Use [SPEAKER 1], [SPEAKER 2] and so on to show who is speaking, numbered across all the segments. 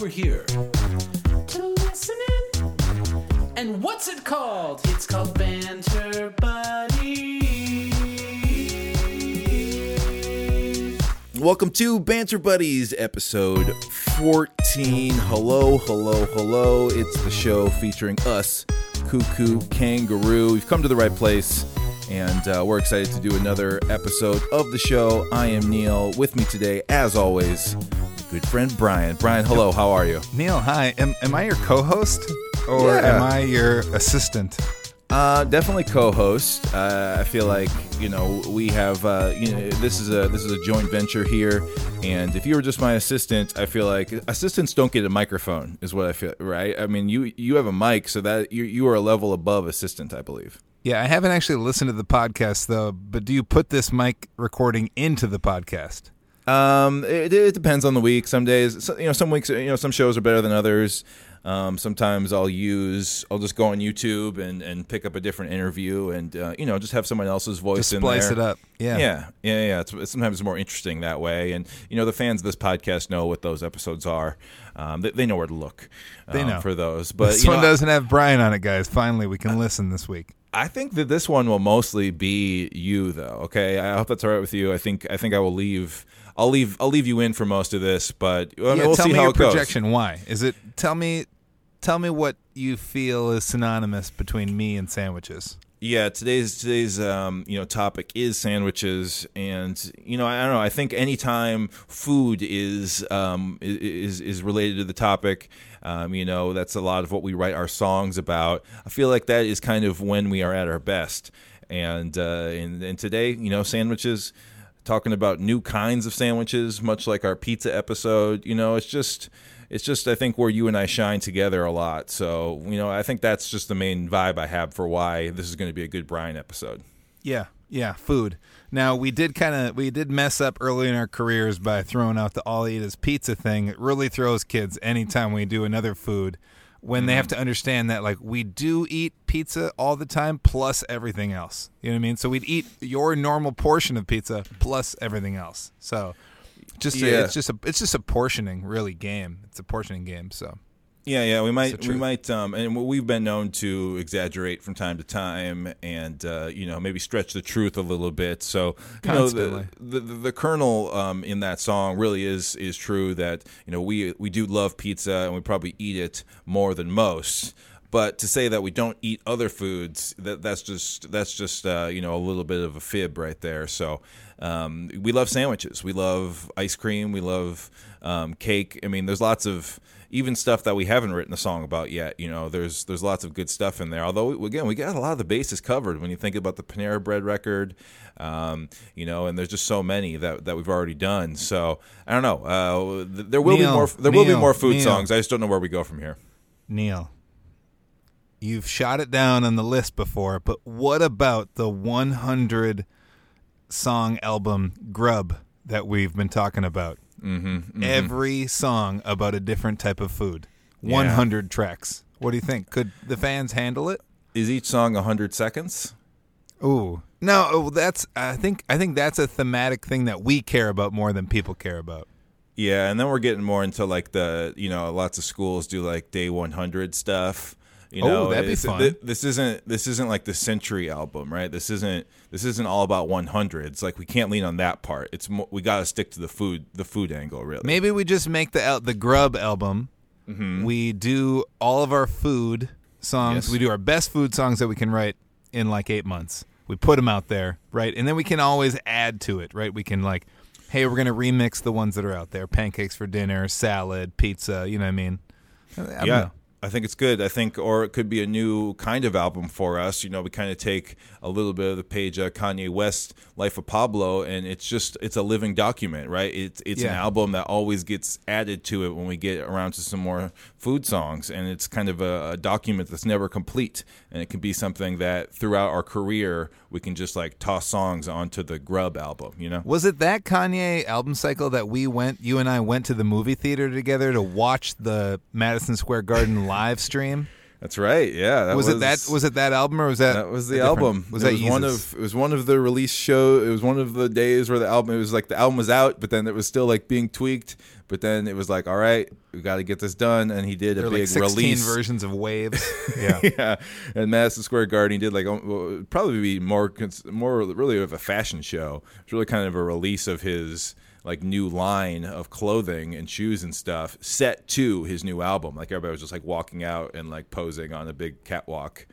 [SPEAKER 1] we're here. To listen in. And what's it called? It's called Banter Buddies.
[SPEAKER 2] Welcome to Banter Buddies, episode 14. Hello, hello, hello. It's the show featuring us, Cuckoo Kangaroo. We've come to the right place, and uh, we're excited to do another episode of the show. I am Neil. With me today, as always, good friend Brian. Brian, hello, how are you?
[SPEAKER 3] Neil, hi. Am, am I your co-host or
[SPEAKER 2] Yeah.
[SPEAKER 3] am I your assistant?
[SPEAKER 2] Uh, definitely co-host. Uh, I feel like you know we have uh, you know this is a this is a joint venture here, and if you were just my assistant, I feel like assistants don't get a microphone, is what I feel. Right? I mean, you you have a mic, so that you you are a level above assistant, I believe.
[SPEAKER 3] Yeah, I haven't actually listened to the podcast though. But do you put this mic recording into the podcast?
[SPEAKER 2] Um, it, it depends on the week. Some days, so, you know, some weeks, you know, some shows are better than others. Um, sometimes I'll use, I'll just go on YouTube and, and pick up a different interview and uh, you know just have someone else's voice
[SPEAKER 3] Just
[SPEAKER 2] in
[SPEAKER 3] splice
[SPEAKER 2] there.
[SPEAKER 3] it up. Yeah.
[SPEAKER 2] Yeah, yeah, yeah. It's, it's sometimes more interesting that way, and you know the fans of this podcast know what those episodes are. Um, they, they know where to look.
[SPEAKER 3] They
[SPEAKER 2] um,
[SPEAKER 3] know.
[SPEAKER 2] for those. But
[SPEAKER 3] this
[SPEAKER 2] you
[SPEAKER 3] one
[SPEAKER 2] know,
[SPEAKER 3] doesn't have Brian on it, guys. Finally, we can listen this week.
[SPEAKER 2] I think that this one will mostly be you, though. Okay, I hope that's all right with you. I think I think I will leave. I'll leave. I'll leave you in for most of this, but I mean,
[SPEAKER 3] yeah,
[SPEAKER 2] we'll
[SPEAKER 3] tell
[SPEAKER 2] see
[SPEAKER 3] me
[SPEAKER 2] how
[SPEAKER 3] your
[SPEAKER 2] it goes.
[SPEAKER 3] projection. Why is it? Tell me, tell me what you feel is synonymous between me and sandwiches.
[SPEAKER 2] Yeah, today's today's um, you know topic is sandwiches, and you know I don't know. I think anytime food is um, is is related to the topic, um, you know that's a lot of what we write our songs about. I feel like that is kind of when we are at our best, and uh, and, and today you know sandwiches, talking about new kinds of sandwiches, much like our pizza episode. You know, it's just it's just I think where you and I shine together a lot. So you know, I think that's just the main vibe I have for why this is going to be a good Brian episode.
[SPEAKER 3] Yeah, yeah, food. Now we did kind of we did mess up early in our careers by throwing out the all eat is pizza thing. It really throws kids anytime we do another food when they have mm-hmm. to understand that like we do eat pizza all the time plus everything else. You know what I mean? So we'd eat your normal portion of pizza plus everything else. So just a- it's just a it's just a portioning really game. It's a portioning game. So
[SPEAKER 2] Yeah, yeah, we might, we might, um, and we've been known to exaggerate from time to time, and uh, you know maybe stretch the truth a little bit. So you know the the, the, the kernel um, in that song really is is true that you know we we do love pizza and we probably eat it more than most. But to say that we don't eat other foods, that that's just that's just uh, you know a little bit of a fib right there. So um, we love sandwiches, we love ice cream, we love um, cake. I mean, there's lots of even stuff that we haven't written a song about yet. You know, there's there's lots of good stuff in there. Although again, we got a lot of the bases covered when you think about the Panera Bread record. Um, you know, and there's just so many that, that we've already done. So I don't know. Uh, there will
[SPEAKER 3] Neil,
[SPEAKER 2] be more. There will be more food
[SPEAKER 3] Neil.
[SPEAKER 2] songs. I just don't know where we go from here.
[SPEAKER 3] Neil, you've shot it down on the list before, but what about the 100 song album Grub that we've been talking about? Mm-hmm, Every song about a different type of food. 100 tracks. What do you think? Could the fans handle it?
[SPEAKER 2] Is each song hundred seconds?
[SPEAKER 3] Ooh. No, oh, that's I think I think that's a thematic thing that we care about more than people care about.
[SPEAKER 2] Yeah, and then we're getting more into like the you know lots of schools do like day 100 stuff. You
[SPEAKER 3] Oh, that'd be fun.
[SPEAKER 2] thi- This isn't this isn't like the Century album, right? This isn't this isn't all about 100. It's Like we can't lean on that part. It's mo- we got to stick to the food the food angle really.
[SPEAKER 3] Maybe we just make the the Grub album. Mm-hmm. We do all of our food songs.
[SPEAKER 2] Yes.
[SPEAKER 3] We do our best food songs that we can write in like eight months. We put them out there, right? And then we can always add to it, right? We can like, hey, we're gonna remix the ones that are out there: pancakes for dinner, salad, pizza. You know what I mean? I
[SPEAKER 2] yeah.
[SPEAKER 3] know.
[SPEAKER 2] I think it's good. I think, or it could be a new kind of album for us. You know, we kind of take a little bit of the page of Kanye West, "Life of Pablo," and it's just it's a living document, right? It's it's an album that always gets added to it when we get around to some more food songs, and it's kind of a, a document that's never complete, and it can be something that throughout our career we can just like toss songs onto the Grub album. You know?
[SPEAKER 3] Was it that Kanye album cycle that we went, you and I went to the movie theater together to watch the Madison Square Garden live stream?
[SPEAKER 2] That's right. Yeah, that
[SPEAKER 3] was, it that was it that album or was that
[SPEAKER 2] That was the album.
[SPEAKER 3] Was
[SPEAKER 2] it
[SPEAKER 3] that
[SPEAKER 2] was one of it was one of the release show. It was one of the days where the album. It was like the album was out, but then it was still like being tweaked. But then it was like, all right, we got to get this done, and he did a
[SPEAKER 3] There were
[SPEAKER 2] big
[SPEAKER 3] like 16
[SPEAKER 2] release.
[SPEAKER 3] versions of Waves. yeah.
[SPEAKER 2] yeah, and Madison Square Garden he did like probably be more more really of a fashion show. It's really kind of a release of his like new line of clothing and shoes and stuff set to his new album. Like everybody was just like walking out and like posing on a big catwalk.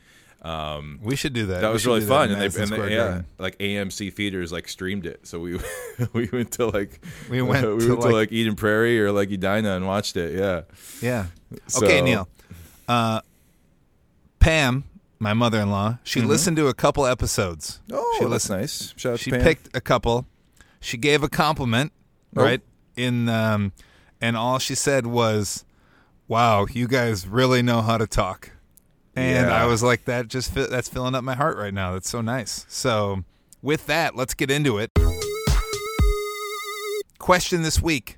[SPEAKER 2] Um,
[SPEAKER 3] We should do that.
[SPEAKER 2] that
[SPEAKER 3] We
[SPEAKER 2] was really fun, and they, and they yeah,
[SPEAKER 3] Garden.
[SPEAKER 2] like AMC theaters like streamed it. So we we went to like
[SPEAKER 3] We went
[SPEAKER 2] we
[SPEAKER 3] to,
[SPEAKER 2] went to
[SPEAKER 3] like-
[SPEAKER 2] like Eden Prairie or like Edina and watched it. Yeah,
[SPEAKER 3] Yeah.
[SPEAKER 2] So-
[SPEAKER 3] okay, Neil. Uh, Pam, my mother-in-law, she listened to a couple episodes.
[SPEAKER 2] Mm-hmm. oh,
[SPEAKER 3] she
[SPEAKER 2] that's
[SPEAKER 3] listened.
[SPEAKER 2] nice. Shout out
[SPEAKER 3] She
[SPEAKER 2] to Pam.
[SPEAKER 3] picked a couple. She gave a compliment,
[SPEAKER 2] Oh.
[SPEAKER 3] right? In um, and all she said was, "Wow, you guys really know how to talk." And
[SPEAKER 2] Yeah.
[SPEAKER 3] I was like, "That just fi- that's filling up my heart right now. That's so nice." So, with that, let's get into it. Question this week.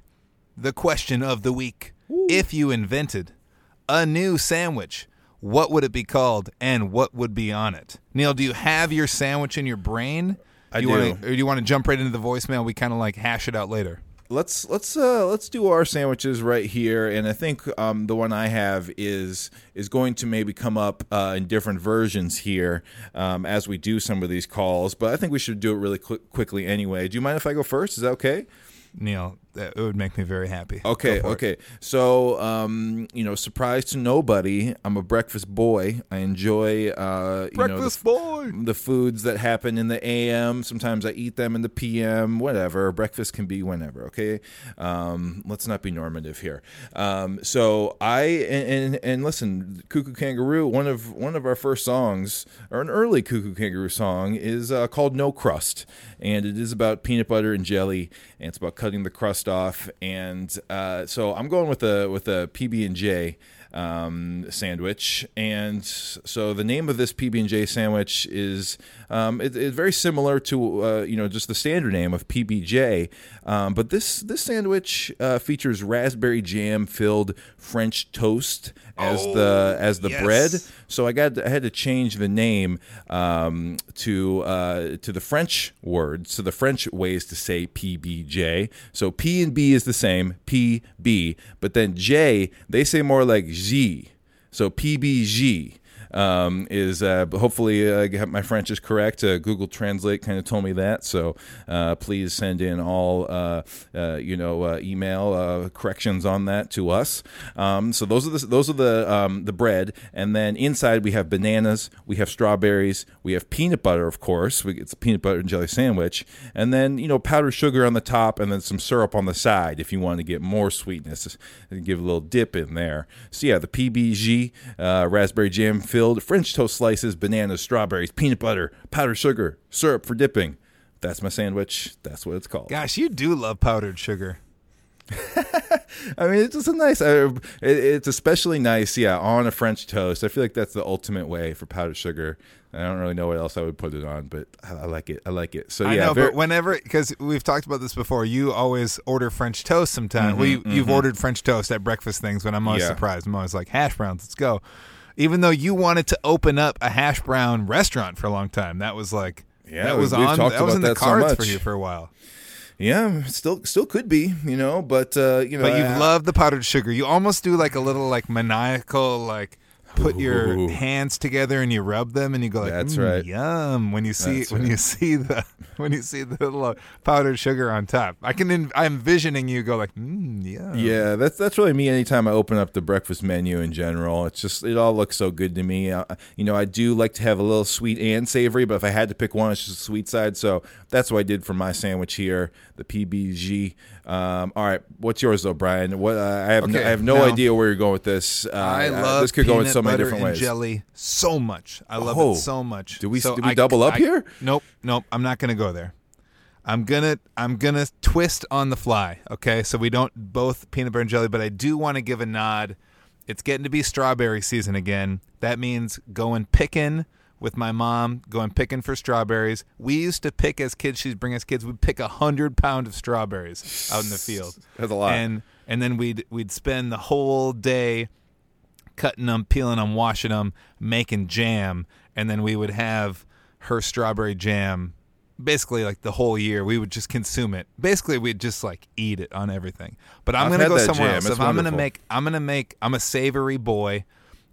[SPEAKER 3] The question of the week. If you invented a new sandwich, what would it be called and what would be on it? Neil, do you have your sandwich in your brain?
[SPEAKER 2] I
[SPEAKER 3] you
[SPEAKER 2] do.
[SPEAKER 3] Wanna, or do you want to jump right into the voicemail? We kind of like hash it out later.
[SPEAKER 2] Let's let's uh let's do our sandwiches right here. And i think um the one i have is is going to maybe come up uh in different versions here um as we do some of these calls but i think we should do it really quick quickly anyway. Do you mind if i go first? Is that okay?
[SPEAKER 3] Neil, that it would make me very happy.
[SPEAKER 2] Okay,
[SPEAKER 3] for it.
[SPEAKER 2] okay. So, um, you know, surprise to nobody, I'm a breakfast boy. I enjoy, uh, you know, the,
[SPEAKER 3] Breakfast boy.
[SPEAKER 2] the foods that happen in the AM. Sometimes I eat them in the PM. Whatever. Breakfast can be whenever. Okay. Um, let's not be normative here. Um, so I and, and and listen, Cuckoo Kangaroo. One of one of our first songs, or an early Cuckoo Kangaroo song, is uh, called No Crust, and it is about peanut butter and jelly, and it's about cutting the crust off. And uh, so I'm going with a with a PB and J um, sandwich. And so the name of this PB and J sandwich is um, it, it's very similar to uh, you know just the standard name of PBJ, um, but this this sandwich uh, features raspberry jam filled French toast as the as the
[SPEAKER 3] yes.
[SPEAKER 2] bread. So I got I had to change the name um, to uh, to the French word, so the French ways to say PBJ. So P and B is the same, PB, but then J they say more like G. So PBG um, is uh, hopefully uh, my French is correct. Uh, Google Translate kind of told me that, so uh, please send in all uh, uh, you know email corrections on that to us. Um, so those are the those are the um, the bread, and then inside we have bananas, we have strawberries, we have peanut butter, of course. We, it's a peanut butter and jelly sandwich, and then you know powdered sugar on the top, and then some syrup on the side if you want to get more sweetness and give a little dip in there. So yeah, the PBG raspberry jam filled French toast slices, bananas, strawberries, peanut butter, powdered sugar, syrup for dipping. That's my sandwich. That's what it's called.
[SPEAKER 3] Gosh, you do love powdered sugar.
[SPEAKER 2] I mean, it's just a nice. Uh, it, it's especially nice, yeah, on a French toast. I feel like that's the ultimate way for powdered sugar. I don't really know what else I would put it on, but I, I like it. I like it. So yeah,
[SPEAKER 3] I know,
[SPEAKER 2] very-
[SPEAKER 3] but whenever because we've talked about this before, you always order French toast. Sometimes well, you, you've ordered French toast at breakfast things. When I'm always
[SPEAKER 2] Mm-hmm, Yeah.
[SPEAKER 3] surprised, I'm always like hash browns. Let's go. Even though you wanted to open up a hash brown restaurant for a long time, that was like
[SPEAKER 2] Yeah,
[SPEAKER 3] that was on that was in the
[SPEAKER 2] that so
[SPEAKER 3] cards for you for a while.
[SPEAKER 2] yeah, still still could be, you know, but uh, you know,
[SPEAKER 3] But you've
[SPEAKER 2] I-
[SPEAKER 3] loved the powdered sugar. You almost do like a little like maniacal like put your
[SPEAKER 2] Ooh.
[SPEAKER 3] hands together and you rub them and you go like
[SPEAKER 2] That's
[SPEAKER 3] "Mm,
[SPEAKER 2] right.
[SPEAKER 3] yum when you see
[SPEAKER 2] That's
[SPEAKER 3] when
[SPEAKER 2] right.
[SPEAKER 3] you see the when you see the little powdered sugar on top. I can en- I'm envisioning you go like mm, yum.
[SPEAKER 2] Yeah, that's that's really me. Anytime I open up the breakfast menu in general, it's just it all looks so good to me. Uh, you know, I do like to have a little sweet and savory, but if I had to pick one, it's just the sweet side. So that's what I did for my sandwich here, the PBG. Um, all right, what's yours though, Brian? What uh, I have no, I have no
[SPEAKER 3] now-
[SPEAKER 2] idea where you're going with this. Uh,
[SPEAKER 3] I
[SPEAKER 2] uh,
[SPEAKER 3] love
[SPEAKER 2] this could go in
[SPEAKER 3] peanut
[SPEAKER 2] so many
[SPEAKER 3] butter
[SPEAKER 2] different
[SPEAKER 3] and
[SPEAKER 2] ways.
[SPEAKER 3] jelly so much. I love
[SPEAKER 2] Oh.
[SPEAKER 3] it so much.
[SPEAKER 2] Do we-
[SPEAKER 3] So
[SPEAKER 2] do we
[SPEAKER 3] I-
[SPEAKER 2] double up
[SPEAKER 3] I-
[SPEAKER 2] here?
[SPEAKER 3] Nope, nope. I'm not gonna go there. I'm gonna I'm gonna twist on the fly. Okay, so we don't both peanut butter and jelly, but I do want to give a nod. It's getting to be strawberry season again. That means going picking with my mom, going picking for strawberries. We used to pick as kids. She'd bring us kids. We'd pick a hundred pound of strawberries out in the field.
[SPEAKER 2] That's a lot.
[SPEAKER 3] And and then we'd we'd spend the whole day cutting them, peeling them, washing them, making jam, and then we would have her strawberry jam basically like the whole year we would just consume it basically we'd just like eat it on everything but i'm
[SPEAKER 2] I've
[SPEAKER 3] gonna go somewhere
[SPEAKER 2] jam.
[SPEAKER 3] else if i'm gonna make i'm gonna make i'm a savory boy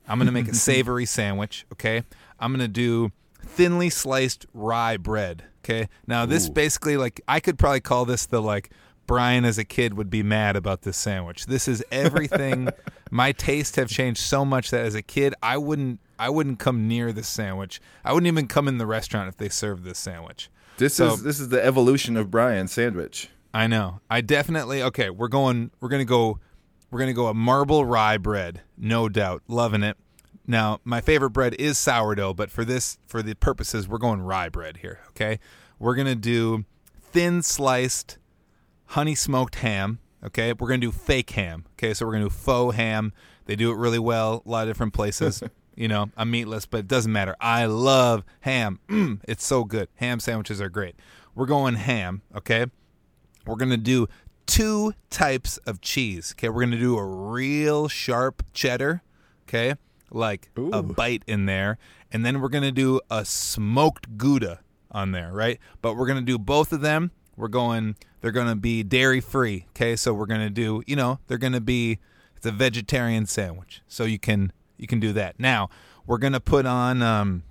[SPEAKER 3] i'm gonna make a savory sandwich okay i'm gonna do thinly sliced rye bread okay now this basically like i could probably call this the like brian as a kid would be mad about this sandwich this is everything my tastes have changed so much that as a kid i wouldn't i wouldn't come near this sandwich i wouldn't even come in the restaurant if they served this sandwich
[SPEAKER 2] This
[SPEAKER 3] So-
[SPEAKER 2] is this is the evolution of Brian's sandwich.
[SPEAKER 3] I know. I definitely okay. We're going. We're gonna go. We're gonna go a marble rye bread, no doubt. Loving it. Now, my favorite bread is sourdough, but for this, for the purposes, we're going rye bread here. Okay, we're gonna do thin sliced honey smoked ham. Okay, we're gonna do fake ham. Okay, so we're gonna do faux ham. They do it really well. A lot of different places. you know, I'm meatless, but it doesn't matter. I love ham. Mm, it's so good. Ham sandwiches are great. We're going ham. Okay, we're going to do two types of cheese. Okay, we're going to do a real sharp cheddar, okay? Like a bite in there, and then we're to do a smoked Gouda on there, right? But we're to do both of them. We're going they're to be dairy free, okay? So we're to do, you know, they're to be it's a vegetarian sandwich. So you can you can do that. Now, we're to put on um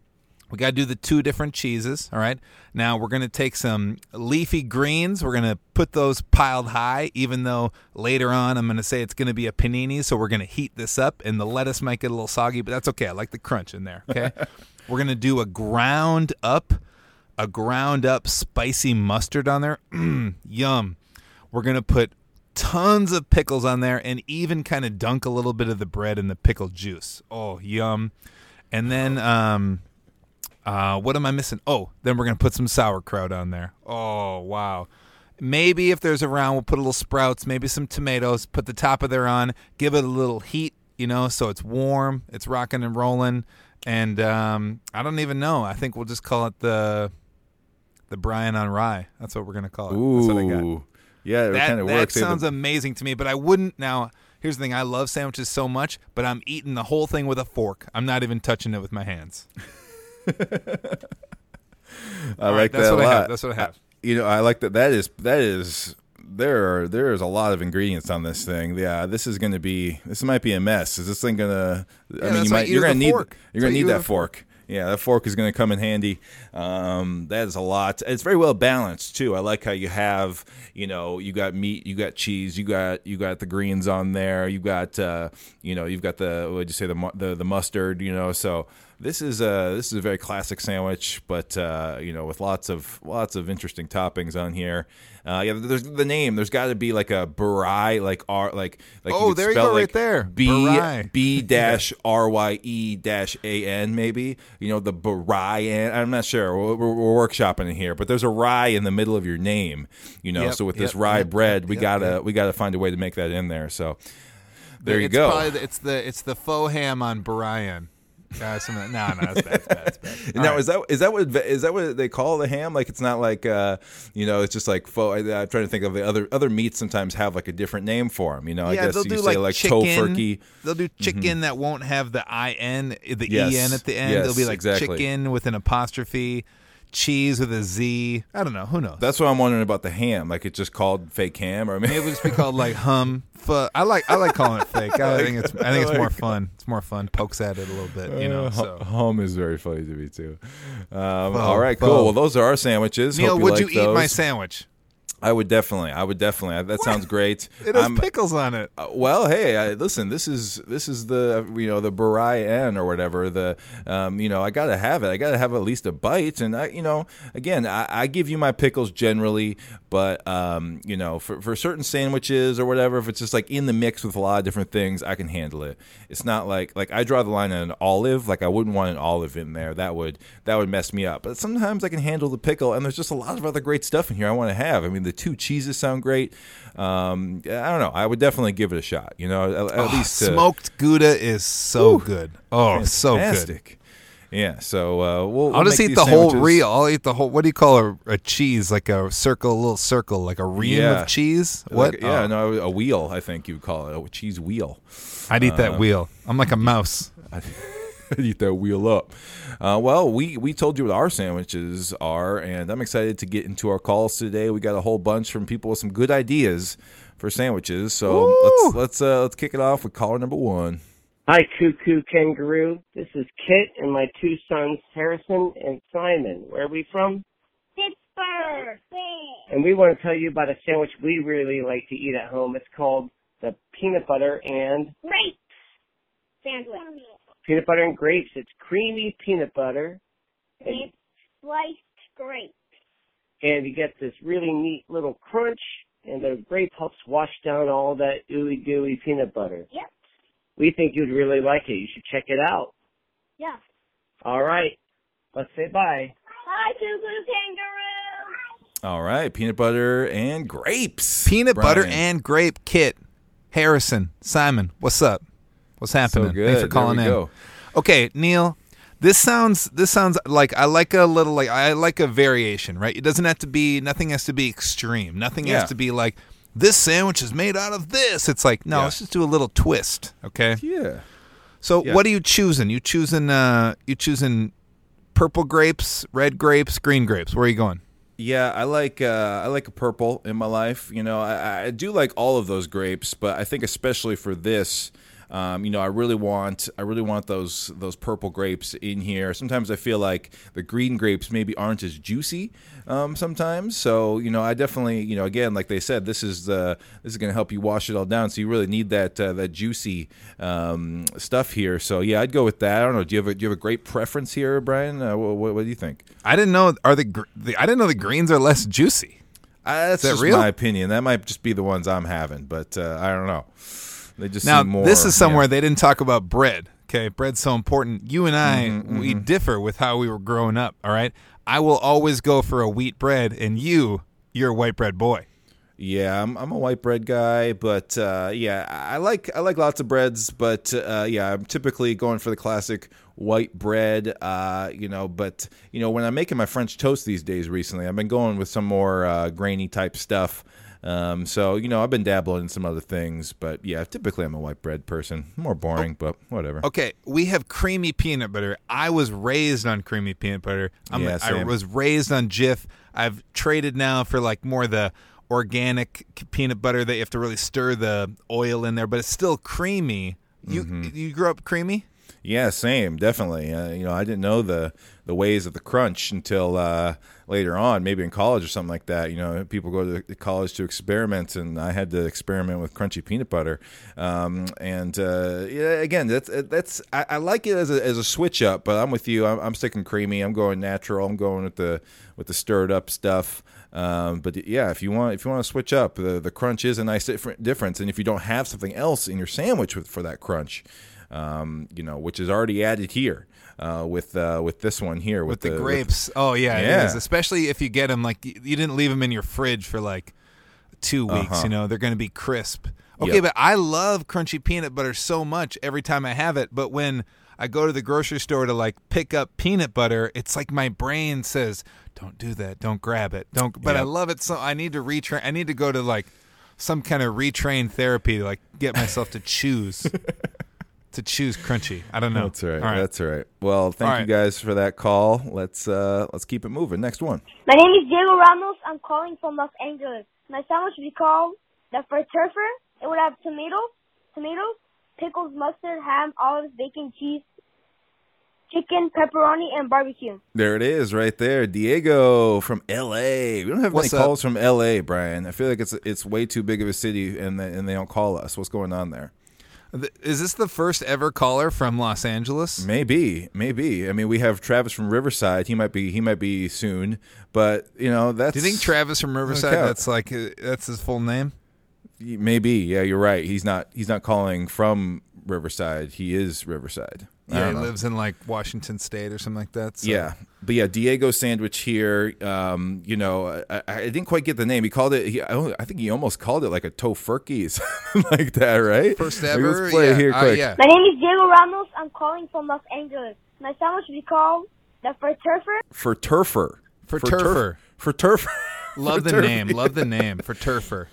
[SPEAKER 3] we got to do the two different cheeses. All right. Now we're going to take some leafy greens. We're going to put those piled high, even though later on I'm going to say it's going to be a panini. So we're going to heat this up, and the lettuce might get a little soggy, but that's okay. I like the crunch in there. Okay. we're going to do a ground up, a ground up spicy mustard on there. Mm, yum. We're going to put tons of pickles on there and even kind of dunk a little bit of the bread in the pickle juice. Oh, yum. And then, um, uh, what am I missing? Oh, then we're gonna put some sauerkraut on there. Oh, wow. Maybe if there's around, we'll put a little sprouts, maybe some tomatoes. Put the top of there on, give it a little heat, you know, so it's warm, it's rocking and rolling. And um, I don't even know. I think we'll just call it the the Brian on Rye. That's what we're gonna call it. That's what I got
[SPEAKER 2] Ooh, yeah, it
[SPEAKER 3] that,
[SPEAKER 2] kind of
[SPEAKER 3] that
[SPEAKER 2] works.
[SPEAKER 3] sounds amazing to me, but I wouldn't now. Here's the thing: I love sandwiches so much, but I'm eating the whole thing with a fork. I'm not even touching it with my hands.
[SPEAKER 2] I
[SPEAKER 3] All
[SPEAKER 2] like
[SPEAKER 3] that's
[SPEAKER 2] that a
[SPEAKER 3] what I
[SPEAKER 2] lot.
[SPEAKER 3] have. That's what I have.
[SPEAKER 2] You know, I like that. That is that is there are there is a lot of ingredients on this thing. Yeah, this is going to be this might be a mess. Is this thing gonna? I mean, you might
[SPEAKER 3] you
[SPEAKER 2] you're gonna need
[SPEAKER 3] fork.
[SPEAKER 2] you're gonna need that fork. Yeah, that fork is going to come in handy. Um, that is a lot. It's very well balanced too. I like how you have, you know, you got meat, you got cheese, you got you got the greens on there, you got, uh, you know, you've got the what would you say the the the mustard, you know. So this is a this is a very classic sandwich, but uh, you know, with lots of lots of interesting toppings on here. Uh, yeah, there's the name. There's got to be like a barai, like R, like like
[SPEAKER 3] Oh, there you go, right there.
[SPEAKER 2] B
[SPEAKER 3] Barai.
[SPEAKER 2] B dash R Y E dash A N maybe. You know the Barayan. I'm not sure. We're, we're, we're workshopping it here, but there's a rye in the middle of your name. You know,
[SPEAKER 3] Yep,
[SPEAKER 2] so with this rye
[SPEAKER 3] yep,
[SPEAKER 2] bread,
[SPEAKER 3] yep,
[SPEAKER 2] we
[SPEAKER 3] yep,
[SPEAKER 2] gotta
[SPEAKER 3] yep.
[SPEAKER 2] we gotta find a way to make that in there. So there you
[SPEAKER 3] it's
[SPEAKER 2] go.
[SPEAKER 3] Probably the, it's the it's the faux ham on Brian. Uh, some, no, no, that's bad. That's bad. That's bad.
[SPEAKER 2] Now
[SPEAKER 3] right.
[SPEAKER 2] is that is that what is that what they call the ham? Like it's not like uh, you know it's just like faux. I, I'm trying to think of the other other meats. Sometimes have like a different name for them. You know, I
[SPEAKER 3] yeah,
[SPEAKER 2] guess
[SPEAKER 3] they'll
[SPEAKER 2] you
[SPEAKER 3] do
[SPEAKER 2] say
[SPEAKER 3] like,
[SPEAKER 2] like
[SPEAKER 3] chicken.
[SPEAKER 2] tofurkey.
[SPEAKER 3] They'll do chicken that won't have the i n, the
[SPEAKER 2] Yes.
[SPEAKER 3] e n at the end.
[SPEAKER 2] Yes,
[SPEAKER 3] They'll be like
[SPEAKER 2] exactly.
[SPEAKER 3] chicken with an apostrophe, cheese with a z. I don't know. Who knows?
[SPEAKER 2] That's what I'm wondering about the ham. Like it's just called fake ham, or maybe
[SPEAKER 3] Maybe it'll just be called like hum. Fu- I like I like calling it fake. I think it's I think it's more fun. It's more fun. Pokes at it a little bit, you know.
[SPEAKER 2] Uh,
[SPEAKER 3] So
[SPEAKER 2] home is very funny to me too. Um, all right, cool. Well, those are our sandwiches.
[SPEAKER 3] Neil,
[SPEAKER 2] Hope you
[SPEAKER 3] would you eat my sandwich?
[SPEAKER 2] I would definitely. I would definitely. That sounds great.
[SPEAKER 3] It has
[SPEAKER 2] I'm-
[SPEAKER 3] pickles on it.
[SPEAKER 2] Uh, well, hey, I, listen. This is this is the you know the Barai N or whatever. The um, you know I gotta have it. I gotta have at least a bite. And I you know again I, I give you my pickles generally, but um, you know for for certain sandwiches or whatever, if it's just like in the mix with a lot of different things, I can handle it. It's not like like I draw the line at an olive. Like I wouldn't want an olive in there. That would that would mess me up. But sometimes I can handle the pickle, and there's just a lot of other great stuff in here I want to have. I mean the two cheeses sound great. Um, I don't know. I would definitely give it a shot. You know, at, at least uh,
[SPEAKER 3] Smoked Gouda is so good. Oh, so good.
[SPEAKER 2] Yeah, so uh, we'll.
[SPEAKER 3] I'll
[SPEAKER 2] we'll
[SPEAKER 3] just
[SPEAKER 2] make
[SPEAKER 3] eat the whole
[SPEAKER 2] sandwiches.
[SPEAKER 3] reel. I'll eat the whole. What do you call a, a cheese? Like a circle, a little circle, like a ream
[SPEAKER 2] Yeah.
[SPEAKER 3] of cheese. What?
[SPEAKER 2] Like, yeah,
[SPEAKER 3] Oh,
[SPEAKER 2] no, a wheel. I think you would call it a cheese wheel.
[SPEAKER 3] I'd eat
[SPEAKER 2] uh,
[SPEAKER 3] that wheel. I'm like a mouse.
[SPEAKER 2] eat that wheel up. Uh, well, we we told you what our sandwiches are, and I'm excited to get into our calls today. We got a whole bunch from people with some good ideas for sandwiches. So let's let's uh, let's kick it off with caller number one.
[SPEAKER 4] Hi, Cuckoo Kangaroo. This is Kit and my two sons, Harrison and Simon. Where are we from?
[SPEAKER 5] Pittsburgh.
[SPEAKER 4] And we want to tell you about a sandwich we really like to eat at home. It's called the peanut butter and
[SPEAKER 5] Grapes. Sandwich.
[SPEAKER 4] Peanut butter and grapes. It's creamy peanut butter, and,
[SPEAKER 5] It's sliced grapes.
[SPEAKER 4] and you get this really neat little crunch. And the grape helps wash down all that ooey gooey peanut butter.
[SPEAKER 5] Yep.
[SPEAKER 4] We think you'd really like it. You should check it out.
[SPEAKER 5] Yeah.
[SPEAKER 4] All right, let's say bye.
[SPEAKER 5] Hi, Cuckoo Kangaroo.
[SPEAKER 2] All right, peanut butter and grapes.
[SPEAKER 3] Peanut butter and grape. Kit, Harrison, Simon. What's up? What's happening?
[SPEAKER 2] so good.
[SPEAKER 3] Thanks for calling in.
[SPEAKER 2] Go.
[SPEAKER 3] Okay, Neil. This sounds this sounds like I like a little like I like a variation, right? It doesn't have to be nothing has to be extreme. Nothing
[SPEAKER 2] Yeah.
[SPEAKER 3] has to be like this sandwich is made out of this. It's like no,
[SPEAKER 2] Yeah.
[SPEAKER 3] let's just do a little twist, okay?
[SPEAKER 2] Yeah.
[SPEAKER 3] So
[SPEAKER 2] Yeah.
[SPEAKER 3] what are you choosing? You choosing uh you choosing purple grapes, red grapes, green grapes. Where are you going?
[SPEAKER 2] Yeah, I like uh, I like a purple in my life. You know, I, I do like all of those grapes, but I think especially for this, um, you know, I really want I really want those those purple grapes in here. Sometimes I feel like the green grapes maybe aren't as juicy um, sometimes. So you know, I definitely you know again like they said, this is the this is going to help you wash it all down. So you really need that uh, that juicy um, stuff here. So yeah, I'd go with that. I don't know. Do you have a do you have a great preference here, Brian? Uh, what, what do you think?
[SPEAKER 3] I didn't know are the, gr- the I didn't know the greens are less juicy.
[SPEAKER 2] Uh, that's
[SPEAKER 3] that
[SPEAKER 2] just
[SPEAKER 3] real?
[SPEAKER 2] my opinion. That might just be the ones I'm having, but uh, I don't know. They just
[SPEAKER 3] Now
[SPEAKER 2] more.
[SPEAKER 3] this is somewhere
[SPEAKER 2] yeah.
[SPEAKER 3] they didn't talk about bread. Okay, bread's so important. You and I
[SPEAKER 2] Mm-hmm,
[SPEAKER 3] we differ with how we were growing up. All right, I will always go for a wheat bread, and you, you're a white bread boy.
[SPEAKER 2] Yeah, I'm, I'm a white bread guy, but uh, yeah, I like I like lots of breads, but uh, yeah, I'm typically going for the classic white bread. Uh, you know, but you know when I'm making my French toast these days, recently I've been going with some more uh, grainy type stuff. Um, so you know I've been dabbling in some other things, but yeah, typically I'm a white bread person. More boring, but whatever.
[SPEAKER 3] Okay, we have creamy peanut butter. I was raised on creamy peanut butter. I'm,
[SPEAKER 2] Yeah,
[SPEAKER 3] I was raised on Jif. I've traded now for like more the organic peanut butter that you have to really stir the oil in there, but it's still creamy. You
[SPEAKER 2] Mm-hmm.
[SPEAKER 3] you grew up creamy?
[SPEAKER 2] Yeah, same, definitely. Uh, you know, I didn't know the the ways of the crunch until uh, later on, maybe in college or something like that. You know, people go to college to experiment, and I had to experiment with crunchy peanut butter. Um, and uh, yeah, again, that's that's I, I like it as a as a switch up, but I'm with you. I'm, I'm sticking creamy. I'm going natural. I'm going with the with the stirred up stuff. Um, but yeah, if you want if you want to switch up, the the crunch is a nice different difference. And if you don't have something else in your sandwich with, for that crunch, um, you know, which is already added here uh, with uh, with this one here
[SPEAKER 3] with,
[SPEAKER 2] with,
[SPEAKER 3] the,
[SPEAKER 2] with-
[SPEAKER 3] grapes. oh yeah,
[SPEAKER 2] Yeah.
[SPEAKER 3] is. Especially if you get them like you, didn't leave them in your fridge for like two weeks.
[SPEAKER 2] Uh-huh.
[SPEAKER 3] You know they're going to be crisp. Okay,
[SPEAKER 2] Yep.
[SPEAKER 3] but I love crunchy peanut butter so much every time I have it. But when I go to the grocery store to like pick up peanut butter, it's like my brain says, "Don't do that. Don't grab it. Don't." But I love it so. I need to retrain. I need to go to like some kind of retrain therapy to like get myself to choose. To choose crunchy, I don't know.
[SPEAKER 2] That's right.
[SPEAKER 3] All right.
[SPEAKER 2] That's all right. Well, thank
[SPEAKER 3] All
[SPEAKER 2] you
[SPEAKER 3] right.
[SPEAKER 2] guys for that call. Let's uh, let's keep it moving. Next one.
[SPEAKER 5] My name is Diego Ramos. I'm calling from Los Angeles. My sandwich would be called the first turfer. It would have tomatoes, tomatoes, pickles, mustard, ham, olives, bacon, cheese, chicken, pepperoni, and barbecue.
[SPEAKER 2] There it is, right there, Diego from L.A. We don't have
[SPEAKER 3] What's
[SPEAKER 2] many
[SPEAKER 3] up?
[SPEAKER 2] calls from L.A., Brian. I feel like it's it's way too big of a city, and they, and they don't call us. What's going on there?
[SPEAKER 3] Is this the first ever caller from Los Angeles?
[SPEAKER 2] Maybe, maybe. I mean, we have Travis from Riverside. He might be he might be soon, but you know that's.
[SPEAKER 3] Do you think Travis from Riverside?
[SPEAKER 2] count.
[SPEAKER 3] That's like uh, that's his full name.
[SPEAKER 2] Maybe, yeah, you're right. He's not he's not calling from Riverside. He is Riverside. I
[SPEAKER 3] Yeah, he
[SPEAKER 2] know.
[SPEAKER 3] lives in like Washington State or something like that. so-
[SPEAKER 2] Yeah, but yeah, Diego sandwich here. Um, you know, I, I didn't quite get the name. He called it. He, I I think he almost called it like a tofurkey, something like that, right?
[SPEAKER 3] First
[SPEAKER 2] Like,
[SPEAKER 3] ever.
[SPEAKER 2] let's play
[SPEAKER 3] yeah.
[SPEAKER 2] it here
[SPEAKER 3] uh,
[SPEAKER 2] quick.
[SPEAKER 3] yeah.
[SPEAKER 5] My name is Diego Ramos. I'm calling from Los Angeles. My sandwich would be called the Ferturfer.
[SPEAKER 2] For turfer.
[SPEAKER 3] For
[SPEAKER 2] turf-
[SPEAKER 3] turfer.
[SPEAKER 2] For turfer.
[SPEAKER 3] Love
[SPEAKER 2] for
[SPEAKER 3] the
[SPEAKER 2] turf-
[SPEAKER 3] name. Love the name for Turfer.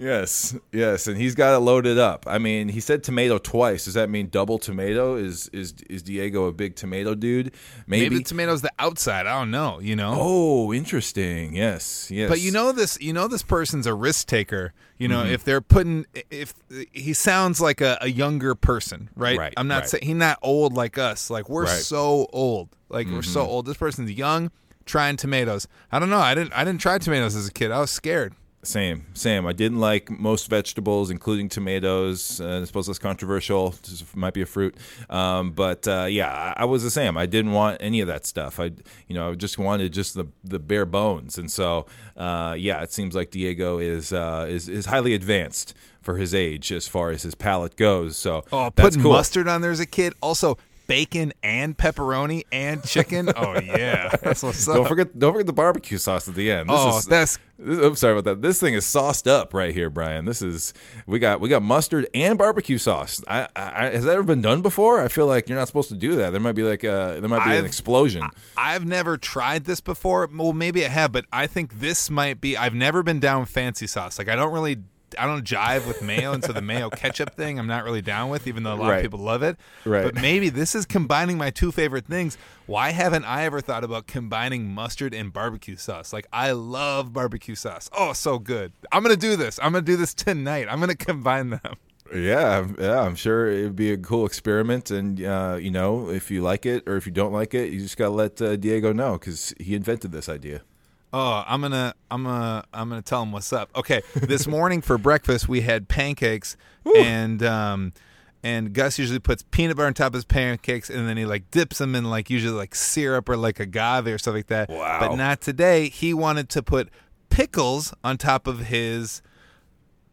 [SPEAKER 2] Yes, yes, and he's got it loaded up. I mean, he said tomato twice. Does that mean double tomato? Is is is Diego a big tomato dude? Maybe.
[SPEAKER 3] Maybe the tomato's the outside. I don't know. You know.
[SPEAKER 2] oh, interesting. Yes, yes.
[SPEAKER 3] But you know this, you know this person's a risk taker. You
[SPEAKER 2] Mm-hmm.
[SPEAKER 3] know, if they're putting, if he sounds like a, a younger person, right?
[SPEAKER 2] Right,
[SPEAKER 3] I'm not
[SPEAKER 2] right.
[SPEAKER 3] saying he's not old like us. Like we're
[SPEAKER 2] Right. Mm-hmm.
[SPEAKER 3] so old. Like we're so old. This person's young, trying tomatoes. I don't know. I didn't. I didn't try tomatoes as a kid. I was scared.
[SPEAKER 2] Same, same. I didn't like most vegetables, including tomatoes. Uh, I suppose that's controversial. Just might be a fruit, um, but uh, yeah, I, I was the same. I didn't want any of that stuff. I, you know, I just wanted just the the bare bones. And so, uh, yeah, it seems like Diego is uh, is is highly advanced for his age as far as his palate goes. So,
[SPEAKER 3] Oh, putting
[SPEAKER 2] cool.
[SPEAKER 3] mustard on there as a kid. Also, bacon and pepperoni and chicken. oh yeah, that's what's up.
[SPEAKER 2] Don't forget, don't forget the barbecue sauce at the end. This
[SPEAKER 3] Oh,
[SPEAKER 2] is,
[SPEAKER 3] that's-
[SPEAKER 2] This, I'm sorry about that. This thing is sauced up right here, Brian. This is we got we got mustard and barbecue sauce. I, I, has that ever been done before? I feel like you're not supposed to do that. There might be like a there might be an
[SPEAKER 3] I've-
[SPEAKER 2] explosion.
[SPEAKER 3] I've never tried this before. Well, maybe I have, but I think this might be. I've never been down fancy sauce. Like I don't really, I don't jive with mayo, and so the mayo ketchup thing, I'm not really down with, even though a lot
[SPEAKER 2] Right.
[SPEAKER 3] of people love it.
[SPEAKER 2] Right.
[SPEAKER 3] But maybe this is combining my two favorite things. Why haven't I ever thought about combining mustard and barbecue sauce? Like I love barbecue sauce. Oh, so good. I'm gonna do this. I'm gonna do this tonight. I'm gonna combine them.
[SPEAKER 2] yeah, yeah. I'm sure it would be a cool experiment, and uh, you know, if you like it or if you don't like it, you just gotta let uh, Diego know because he invented this idea.
[SPEAKER 3] Oh, I'm gonna, I'm gonna, I'm gonna tell him what's up. Okay, this morning for breakfast we had pancakes, and um, and Gus usually puts peanut butter on top of his pancakes, and then he like dips them in like usually like syrup or like agave or stuff like that.
[SPEAKER 2] Wow.
[SPEAKER 3] But not today. He wanted to put pickles on top of his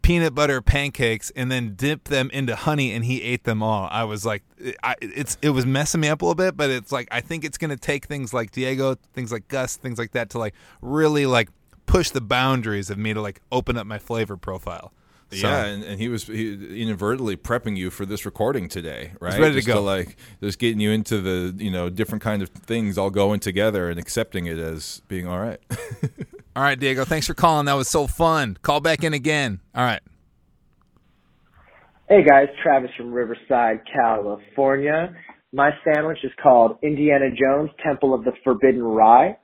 [SPEAKER 3] peanut butter pancakes and then dip them into honey and he ate them all. I was like I, it's it was messing me up a little bit, but it's like I think it's going to take things like Diego, things like Gus, things like that to like really like push the boundaries of me to like open up my flavor profile. So,
[SPEAKER 2] Yeah, and, and he was he, inadvertently prepping you for this recording today, right?
[SPEAKER 3] ready to
[SPEAKER 2] just
[SPEAKER 3] go.
[SPEAKER 2] like just getting you into the you know different kind of things all going together and accepting it as being all right.
[SPEAKER 3] All right, Diego, thanks for calling. That was so fun. Call back in again. All right.
[SPEAKER 6] Hey guys, Travis from Riverside, California. My sandwich is called Indiana Jones Temple of the Forbidden Rye.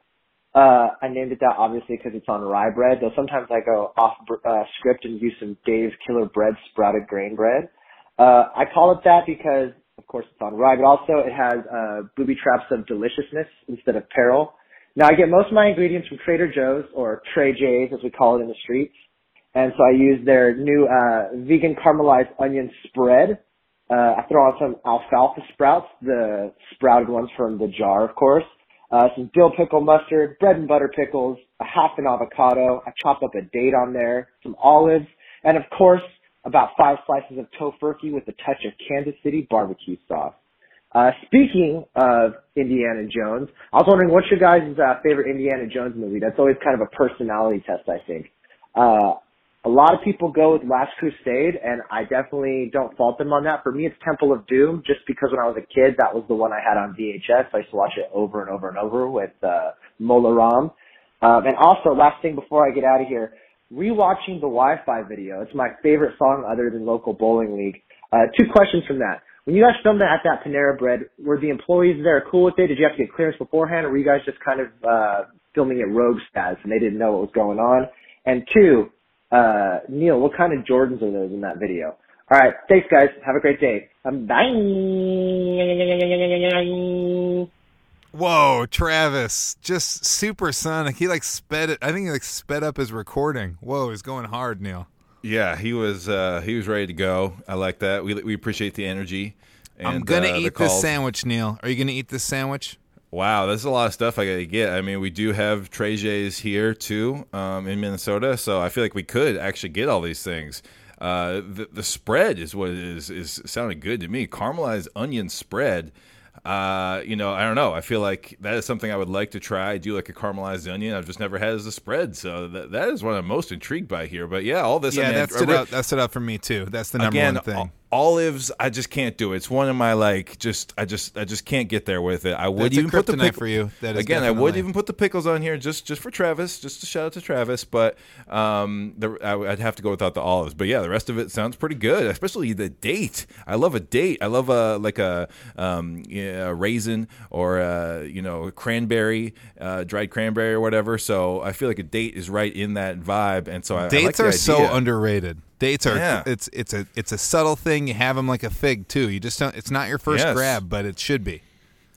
[SPEAKER 6] Uh, I named it that obviously because it's on rye bread, though sometimes I go off uh, script and use some Dave's Killer Bread sprouted grain bread. Uh, I call it that because, of course, it's on rye, but also it has uh, booby traps of deliciousness instead of peril. Now, I get most of my ingredients from Trader Joe's, or Trey J's as we call it in the streets. And so I use their new uh, vegan caramelized onion spread. Uh, I throw on some alfalfa sprouts, the sprouted ones from the jar, of course. Uh, some dill pickle mustard, bread and butter pickles, a half an avocado. I chop up a date on there, some olives, and of course, about five slices of tofurkey with a touch of Kansas City barbecue sauce. Uh, speaking of Indiana Jones, I was wondering what's your guys' uh, favorite Indiana Jones movie? That's always kind of a personality test, I think. Uh, a lot of people go with Last Crusade, and I definitely don't fault them on that. For me, it's Temple of Doom, just because when I was a kid, that was the one I had on VHS. I used to watch it over and over and over with uh, Mola Ram. Um, and also, last thing before I get out of here, rewatching the Wi-Fi video. It's my favorite song other than Local Bowling League. Uh, two questions from that. When you guys filmed that at that Panera Bread, were the employees there cool with it? Did you have to get clearance beforehand, or were you guys just kind of uh, filming it rogue status and they didn't know what was going on? And two, uh, Neil, what kind of Jordans are those in that video? All right, thanks guys. Have a great day. Um, bye.
[SPEAKER 3] Whoa, Travis, just supersonic. He like sped it. I think he like sped up his recording. Whoa, he's going hard, Neil.
[SPEAKER 2] Yeah, he was uh, he was ready to go. I like that. We we appreciate the energy. And,
[SPEAKER 3] I'm gonna
[SPEAKER 2] uh,
[SPEAKER 3] eat this sandwich, Neil. Are you gonna eat this sandwich?
[SPEAKER 2] Wow, there's a lot of stuff I got to get. I mean, we do have Trey here too um, in Minnesota, so I feel like we could actually get all these things. Uh, the the spread is what is is sounding good to me. Caramelized onion spread. Uh, you know, I don't know. I feel like that is something I would like to try. I do like a caramelized onion. I've just never had as a spread, so that, that is what I'm most intrigued by here. But yeah, all this. I
[SPEAKER 3] Yeah,
[SPEAKER 2] mean,
[SPEAKER 3] that
[SPEAKER 2] I
[SPEAKER 3] stood out. That stood out for me too. That's the number
[SPEAKER 2] again,
[SPEAKER 3] one thing.
[SPEAKER 2] All, olives i just can't do it. It's one of my like just i just i just can't get there with it. I would
[SPEAKER 3] That's a
[SPEAKER 2] even put the pick-
[SPEAKER 3] for you. That is
[SPEAKER 2] again i would even put the pickles on here just just for travis just to shout out to travis but um the, I, i'd have to go without the olives. But yeah the rest of it sounds pretty good especially the date. I love a date. I love a like a um yeah, a raisin or a, you know a cranberry uh dried cranberry or whatever. So i feel like a date is right in that vibe. And so I, I like
[SPEAKER 3] Dates are so underrated. Dates are
[SPEAKER 2] Yeah.
[SPEAKER 3] it's it's a it's a subtle thing. You have them like a fig too. You just don't. It's not your first
[SPEAKER 2] Yes.
[SPEAKER 3] grab, but it should be.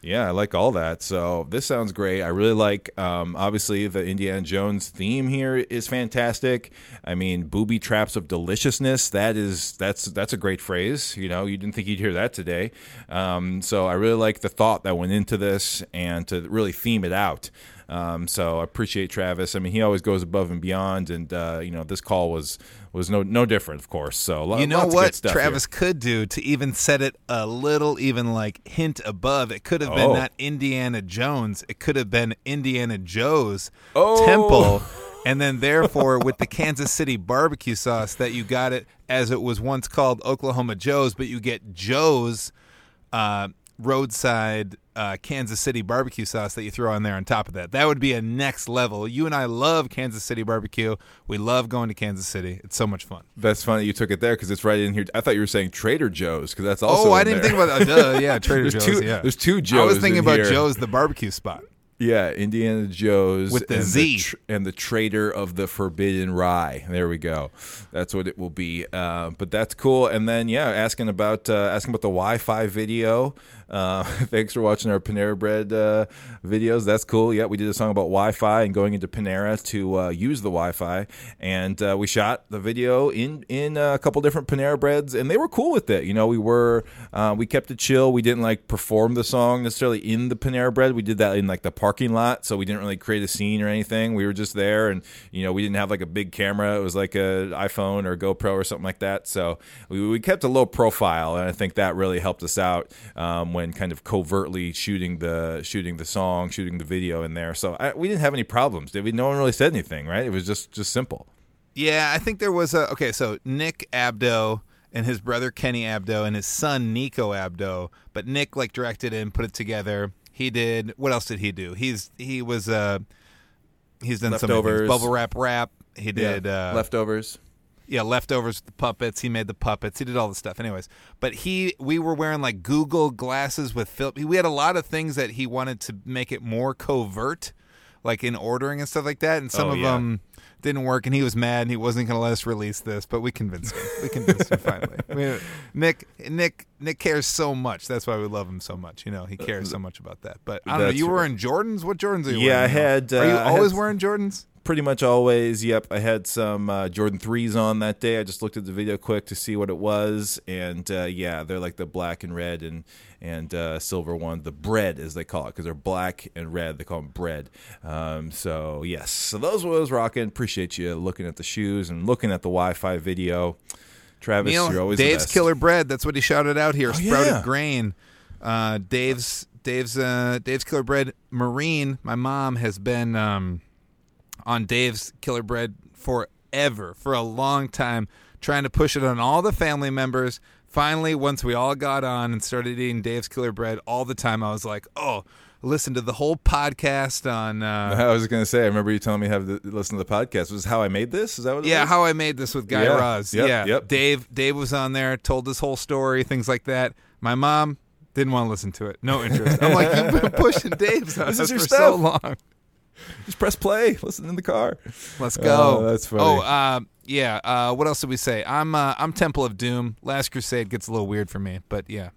[SPEAKER 2] Yeah, I like all that. So this sounds great. I really like, um, obviously, the Indiana Jones theme here is fantastic. I mean, booby traps of deliciousness. That is that's that's a great phrase. You know, you didn't think you'd hear that today. Um, so I really like the thought that went into this and to really theme it out. Um, so I appreciate Travis. I mean, he always goes above and beyond, and uh, you know, this call was was no no different, of course. So
[SPEAKER 3] You know
[SPEAKER 2] lots of good
[SPEAKER 3] what
[SPEAKER 2] stuff here.
[SPEAKER 3] Travis could do to even set it a little, even like hint above. It could have been
[SPEAKER 2] Oh.
[SPEAKER 3] not Indiana Jones. It could have been Indiana Joe's
[SPEAKER 2] Oh.
[SPEAKER 3] temple. And then, therefore, with the Kansas City barbecue sauce, that you got it as it was once called Oklahoma Joe's, but you get Joe's uh, roadside uh, Kansas City barbecue sauce that you throw on there on top of that. That would be a next level. You and I love Kansas City barbecue. We love going to Kansas City. It's so much fun.
[SPEAKER 2] That's funny you took it there because it's right in here. I thought you were saying Trader Joe's because that's also.
[SPEAKER 3] oh, I didn't
[SPEAKER 2] there.
[SPEAKER 3] think about that. Duh, yeah, Trader
[SPEAKER 2] There's
[SPEAKER 3] Joe's.
[SPEAKER 2] two-
[SPEAKER 3] yeah,
[SPEAKER 2] there's two Joe's.
[SPEAKER 3] I was thinking
[SPEAKER 2] in
[SPEAKER 3] about
[SPEAKER 2] here.
[SPEAKER 3] Joe's, the barbecue spot.
[SPEAKER 2] Yeah, Indiana Joe's
[SPEAKER 3] With the
[SPEAKER 2] and
[SPEAKER 3] Z.
[SPEAKER 2] tr- and the Trader of the Forbidden Rye. There we go. That's what it will be. Uh, but that's cool. And then yeah, asking about uh, asking about the Wi-Fi video. Uh, thanks for watching our Panera Bread uh, videos. That's cool. Yeah, we did a song about Wi-Fi and going into Panera to uh, use the Wi-Fi, and uh, we shot the video in in a couple different Panera Breads, and they were cool with it. You know, we were uh, we kept it chill. We didn't like perform the song necessarily in the Panera Bread. We did that in like the parking lot, so we didn't really create a scene or anything. We were just there, and you know, we didn't have like a big camera. It was like a iPhone or GoPro or something like that. So we, we kept a low profile, and I think that really helped us out um, when kind of covertly shooting the shooting the song, shooting the video in there. So I, we didn't have any problems. Did we? No one really said anything, right? It was just just simple.
[SPEAKER 3] Yeah, I think there was a okay. So Nick Abdo and his brother Kenny Abdo and his son Nico Abdo, but Nick like directed it and put it together. He did. What else did he do? He's he was uh he's done some bubble wrap rap. He did uh,
[SPEAKER 2] leftovers.
[SPEAKER 3] yeah, leftovers with the puppets. He made the puppets. He did all the stuff. Anyways, but he we were wearing like Google glasses with Phil. We had a lot of things that he wanted to make it more covert, like in ordering and stuff like that. And some
[SPEAKER 2] Oh,
[SPEAKER 3] of
[SPEAKER 2] yeah.
[SPEAKER 3] them didn't work, and he was mad. and He wasn't going to let us release this, but we convinced him. We convinced him finally. We, Nick Nick Nick cares so much. That's why we love him so much. You know, he cares so much about that. But I don't know.
[SPEAKER 2] That's
[SPEAKER 3] You were
[SPEAKER 2] right.
[SPEAKER 3] in Jordans. What Jordans are you
[SPEAKER 2] Yeah,
[SPEAKER 3] wearing?
[SPEAKER 2] I
[SPEAKER 3] now?
[SPEAKER 2] had,
[SPEAKER 3] are you
[SPEAKER 2] uh, I had
[SPEAKER 3] always
[SPEAKER 2] s-
[SPEAKER 3] wearing Jordans?
[SPEAKER 2] Pretty much always. Yep, I had some uh, Jordan threes on that day. I just looked at the video quick to see what it was, and uh, yeah, they're like the black and red and and uh, silver one, the bread as they call it, because they're black and red. They call them bread. Um, so yes, so those was rocking. Appreciate you looking at the shoes and looking at the Wi-Fi video. Travis,
[SPEAKER 3] Neil,
[SPEAKER 2] you're always the
[SPEAKER 3] Dave's. Killer Bread. That's what he shouted out here. Sprouted
[SPEAKER 2] yeah.
[SPEAKER 3] grain. Uh, Dave's Dave's uh, Dave's Killer Bread. Marine, my mom has been um, on Dave's Killer Bread forever, for a long time, trying to push it on all the family members. Finally, once we all got on and started eating Dave's Killer Bread all the time, I was like, oh. Listen to the whole podcast on uh,
[SPEAKER 2] I was gonna say. I remember you telling me how to listen to the podcast. Was how I made this? Is that what? It
[SPEAKER 3] Yeah,
[SPEAKER 2] was?
[SPEAKER 3] how I made this with Guy
[SPEAKER 2] Yeah.
[SPEAKER 3] Raz.
[SPEAKER 2] Yep,
[SPEAKER 3] yeah,
[SPEAKER 2] yep.
[SPEAKER 3] Dave. Dave was on there, told this whole story, things like that. My mom didn't want to listen to it. No interest. I'm like, you've been pushing Dave's on
[SPEAKER 2] This
[SPEAKER 3] us
[SPEAKER 2] is your
[SPEAKER 3] for so long.
[SPEAKER 2] Just press play. Listen in the car.
[SPEAKER 3] Let's go.
[SPEAKER 2] Oh, that's funny.
[SPEAKER 3] Oh, uh, yeah. Uh, what else did we say? I'm uh, I'm Temple of Doom. Last Crusade gets a little weird for me, but yeah.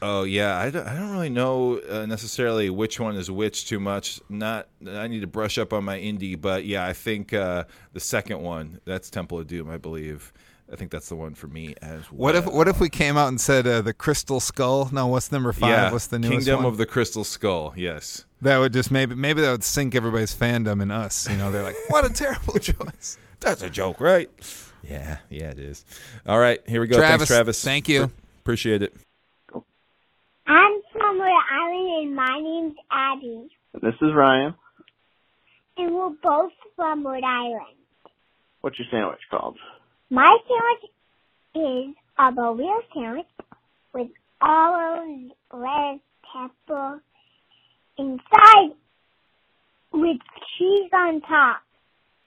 [SPEAKER 2] Oh yeah, I don't, I don't really know uh, necessarily which one is which too much. Not I need to brush up on my Indy, but yeah, I think uh, the second one that's Temple of Doom, I believe. I think that's the one for me as well.
[SPEAKER 3] What if what if we came out and said uh, the Crystal Skull? No, what's number five?
[SPEAKER 2] yeah,
[SPEAKER 3] what's the newest
[SPEAKER 2] Kingdom
[SPEAKER 3] one?
[SPEAKER 2] of the Crystal Skull? Yes.
[SPEAKER 3] That would just maybe maybe that would sink everybody's fandom in us. You know, they're like, what a terrible choice.
[SPEAKER 2] That's a joke, right? Yeah, yeah, it is. All right, here we go.
[SPEAKER 3] Travis,
[SPEAKER 2] Thanks, Travis.
[SPEAKER 3] thank you.
[SPEAKER 2] Pr- appreciate it.
[SPEAKER 5] I'm from Rhode Island and my name's Abby.
[SPEAKER 6] This is Ryan.
[SPEAKER 5] And we're both from Rhode Island.
[SPEAKER 6] What's your sandwich called?
[SPEAKER 5] My sandwich is a burrito sandwich with olives, lettuce, pepper inside with cheese on top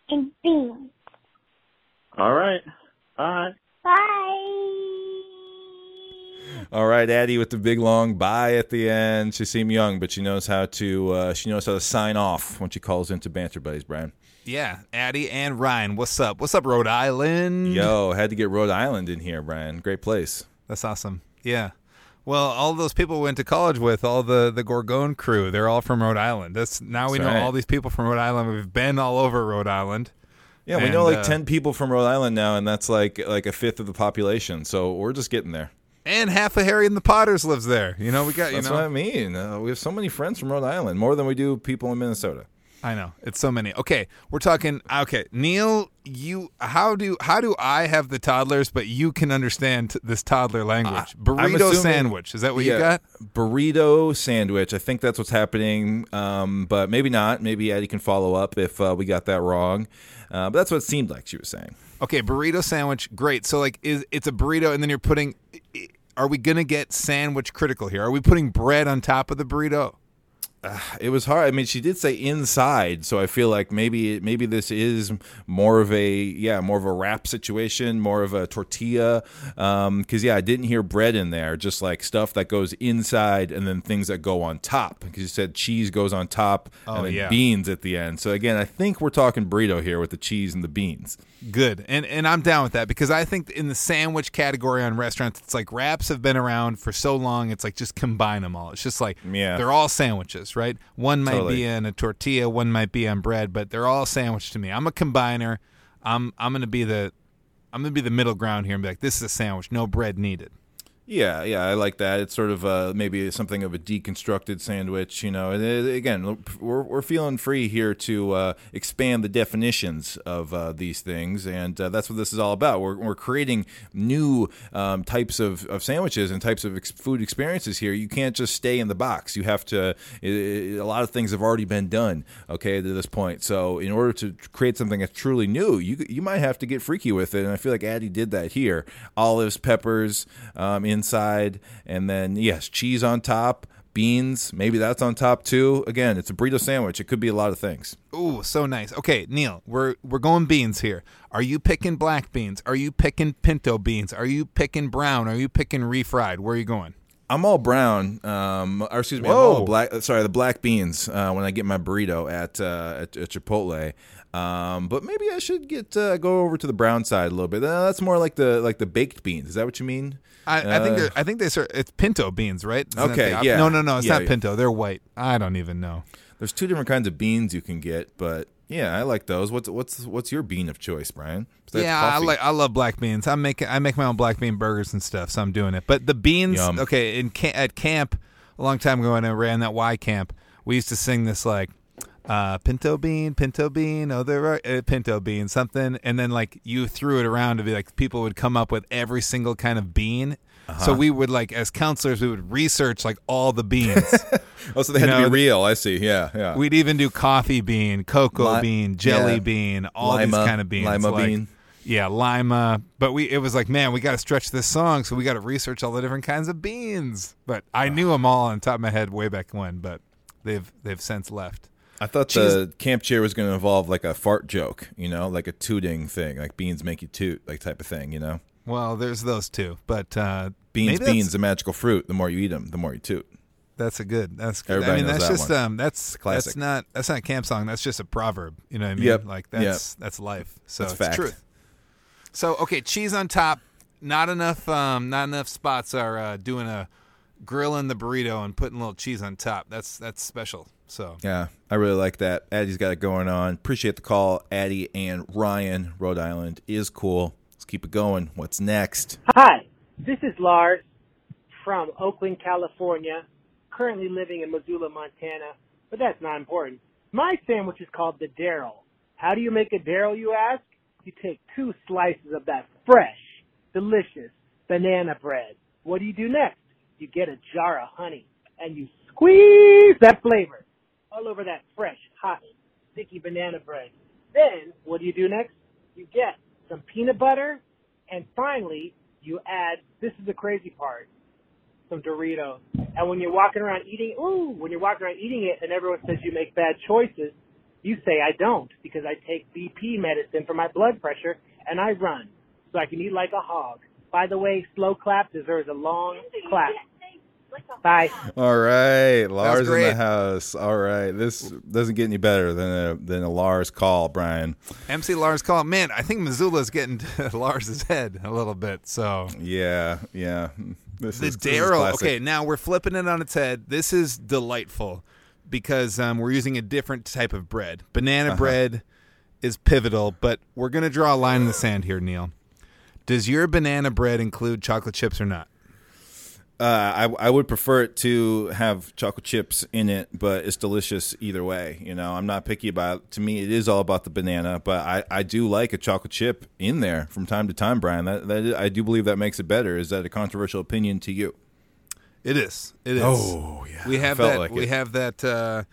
[SPEAKER 5] and beans.
[SPEAKER 7] All right. All right.
[SPEAKER 5] Bye.
[SPEAKER 2] All right, Addie with the big long bye at the end. She seemed young, but she knows how to uh, she knows how to sign off when she calls into Banter Buddies, Brian.
[SPEAKER 3] Yeah, Addie and Ryan, what's up? What's up, Rhode Island?
[SPEAKER 2] Yo, had to get Rhode Island in here, Brian. Great place.
[SPEAKER 3] That's awesome. Yeah. Well, all those people we went to college with, all the the Gorgone crew, they're all from Rhode Island. That's now we
[SPEAKER 2] That's
[SPEAKER 3] know
[SPEAKER 2] right.
[SPEAKER 3] all these people from Rhode Island. We've been all over Rhode Island.
[SPEAKER 2] Yeah, we
[SPEAKER 3] And,
[SPEAKER 2] know like
[SPEAKER 3] uh,
[SPEAKER 2] ten people from Rhode Island now, and that's like like a fifth of the population. So we're just getting there.
[SPEAKER 3] And half of Harry and the Potters lives there. You know, we got you
[SPEAKER 2] That's
[SPEAKER 3] know.
[SPEAKER 2] what I mean. Uh, we have so many friends from Rhode Island, more than we do people in Minnesota.
[SPEAKER 3] I know it's so many. Okay, we're talking. Okay, Neil, you how do how do I have the toddlers, but you can understand this toddler language?
[SPEAKER 2] I'm
[SPEAKER 3] Burrito
[SPEAKER 2] assuming-
[SPEAKER 3] sandwich. Is that what you got?
[SPEAKER 2] Burrito sandwich. I think that's what's happening, um, but maybe not. Maybe Addie can follow up if uh, we got that wrong. Uh, but that's what it seemed like she was saying.
[SPEAKER 3] Okay, burrito sandwich. Great. So like, is it's a burrito, and then you're putting. Are we gonna get sandwich critical here? Are we putting bread on top of the burrito?
[SPEAKER 2] It was hard. I mean, she did say inside, so I feel like maybe maybe this is more of a yeah, more of a wrap situation, more of a tortilla. Um, because yeah, I didn't hear bread in there, just like stuff that goes inside and then things that go on top. Because you said cheese goes on top
[SPEAKER 3] Oh,
[SPEAKER 2] and then
[SPEAKER 3] yeah.
[SPEAKER 2] beans at the end. So again, I think we're talking burrito here with the cheese and the beans.
[SPEAKER 3] Good, and and I'm down with that because I think in the sandwich category on restaurants, it's like wraps have been around for so long. It's like just combine them all. It's just like
[SPEAKER 2] Yeah.
[SPEAKER 3] they're all sandwiches, right? One might
[SPEAKER 2] Totally.
[SPEAKER 3] be in a tortilla, one might be on bread, but they're all sandwich to me. I'm a combiner. I'm I'm gonna be the I'm gonna be the middle ground here and be like, this is a sandwich, no bread needed.
[SPEAKER 2] Yeah, yeah, I like that. It's sort of uh, maybe something of a deconstructed sandwich, you know. And uh, again, we're we're feeling free here to uh, expand the definitions of uh, these things, and uh, that's what this is all about. We're we're creating new um, types of, of sandwiches and types of ex- food experiences here. You can't just stay in the box. You have to. i i a lot of things have already been done, okay, to this point. So in order to create something that's truly new, you you might have to get freaky with it, and I feel like Addie did that here. Olives, peppers um, inside, and then yes, cheese on top. Beans, maybe that's on top too. Again, it's a burrito sandwich. It could be a lot of things.
[SPEAKER 3] Ooh, so nice. Okay, Neil, we're we're going beans here. Are you picking black beans? Are you picking pinto beans? Are you picking brown? Are you picking refried? Where are you going?
[SPEAKER 2] I'm all brown, um, or excuse me, I'm
[SPEAKER 3] Whoa.
[SPEAKER 2] all black. Sorry, the black beans uh, when I get my burrito at uh, at, at Chipotle. Um, but maybe I should get uh, go over to the brown side a little bit. Uh, that's more like the like the baked beans. Is that what you mean?
[SPEAKER 3] I, I think
[SPEAKER 2] Uh,
[SPEAKER 3] they're- I think they serve it's pinto beans, right? Isn't that
[SPEAKER 2] Okay,
[SPEAKER 3] the op-
[SPEAKER 2] yeah.
[SPEAKER 3] No, no, no. It's
[SPEAKER 2] Yeah,
[SPEAKER 3] not
[SPEAKER 2] yeah.
[SPEAKER 3] pinto. They're white. I don't even know.
[SPEAKER 2] There's two different kinds of beans you can get, but yeah, I like those. What's what's what's your bean of choice, Brian? Besides
[SPEAKER 3] yeah, I
[SPEAKER 2] coffee?
[SPEAKER 3] like I love black beans. I make I make my own black bean burgers and stuff, so I'm doing it. But the beans,
[SPEAKER 2] Yum.
[SPEAKER 3] okay, in ca- at camp a long time ago when I ran that Y camp, we used to sing this like uh, pinto bean, pinto bean, oh there are uh, pinto bean, something, and then like you threw it around to be like people would come up with every single kind of bean.
[SPEAKER 2] Uh-huh.
[SPEAKER 3] So we would like as counselors we would research like all the beans.
[SPEAKER 2] Oh, so they had
[SPEAKER 3] you
[SPEAKER 2] to
[SPEAKER 3] know,
[SPEAKER 2] be real. I see. Yeah, yeah.
[SPEAKER 3] We'd even do coffee bean, cocoa
[SPEAKER 2] Li-
[SPEAKER 3] bean, jelly
[SPEAKER 2] yeah.
[SPEAKER 3] bean, all
[SPEAKER 2] Lima-
[SPEAKER 3] these kind of beans.
[SPEAKER 2] lima
[SPEAKER 3] like-
[SPEAKER 2] bean.
[SPEAKER 3] Yeah, lima. But we it was like, man, we got to stretch this song, so we got to research all the different kinds of beans. But I knew them all on top of my head way back when, but they've they've since left.
[SPEAKER 2] I thought the camp chair was going to involve like a fart joke, you know, like a tooting thing, like beans make you toot, like type of thing, you know.
[SPEAKER 3] Well, there's those two, but uh,
[SPEAKER 2] Beans, beans, a magical fruit. The more you eat them, the more you toot.
[SPEAKER 3] That's a good. That's good.
[SPEAKER 2] Everybody
[SPEAKER 3] I mean,
[SPEAKER 2] knows
[SPEAKER 3] that's
[SPEAKER 2] that
[SPEAKER 3] just
[SPEAKER 2] one.
[SPEAKER 3] um, that's
[SPEAKER 2] classic.
[SPEAKER 3] that's not that's not a camp song. That's just a proverb. You know what I mean?
[SPEAKER 2] Yep.
[SPEAKER 3] Like that's that's life. So
[SPEAKER 2] That's
[SPEAKER 3] it's
[SPEAKER 2] fact.
[SPEAKER 3] truth. So okay, cheese on top. Not enough. Um, not enough spots are uh, doing a grilling the burrito and putting a little cheese on top. That's that's special. So
[SPEAKER 2] Yeah, I really like that. Addie's got it going on. Appreciate the call, Addie and Ryan. Rhode Island is cool. Let's keep it going. What's next?
[SPEAKER 8] Hi, this is Lars from Oakland, California, currently living in Missoula, Montana, but that's not important. My sandwich is called the Daryl. How do you make a Daryl, you ask? You take two slices of that fresh, delicious banana bread. What do you do next? You get a jar of honey and you squeeze that flavor all over that fresh, hot, sticky banana bread. Then, what do you do next? You get some peanut butter and finally you add, this is the crazy part, some Doritos. And when you're walking around eating, ooh, when you're walking around eating it and everyone says you make bad choices, you say I don't because I take BP medicine for my blood pressure and I run so I can eat like a hog. By the way, slow clap deserves a long clap. Bye.
[SPEAKER 2] All right, Lars in the house. All right, this doesn't get any better than a than a Lars call, Brian.
[SPEAKER 3] MC Lars call. Man, I think Missoula's getting to Lars's head a little bit. So
[SPEAKER 2] Yeah, yeah. This
[SPEAKER 3] the
[SPEAKER 2] is this is
[SPEAKER 3] Daryl. Okay, now we're flipping it on its head. This is delightful because um, we're using a different type of bread. Banana
[SPEAKER 2] Uh-huh.
[SPEAKER 3] bread is pivotal, but we're going to draw a line in the sand here, Neil. Does your banana bread include chocolate chips or not?
[SPEAKER 2] Uh, I I would prefer it to have chocolate chips in it, but it's delicious either way. You know, I'm not picky about. To me, it is all about the banana, but I, I do like a chocolate chip in there from time to time, Brian. That that I do believe that makes it better. Is that a controversial opinion to you?
[SPEAKER 3] It is. It is.
[SPEAKER 2] Oh, yeah.
[SPEAKER 3] We have that.
[SPEAKER 2] like
[SPEAKER 3] we have that. Uh,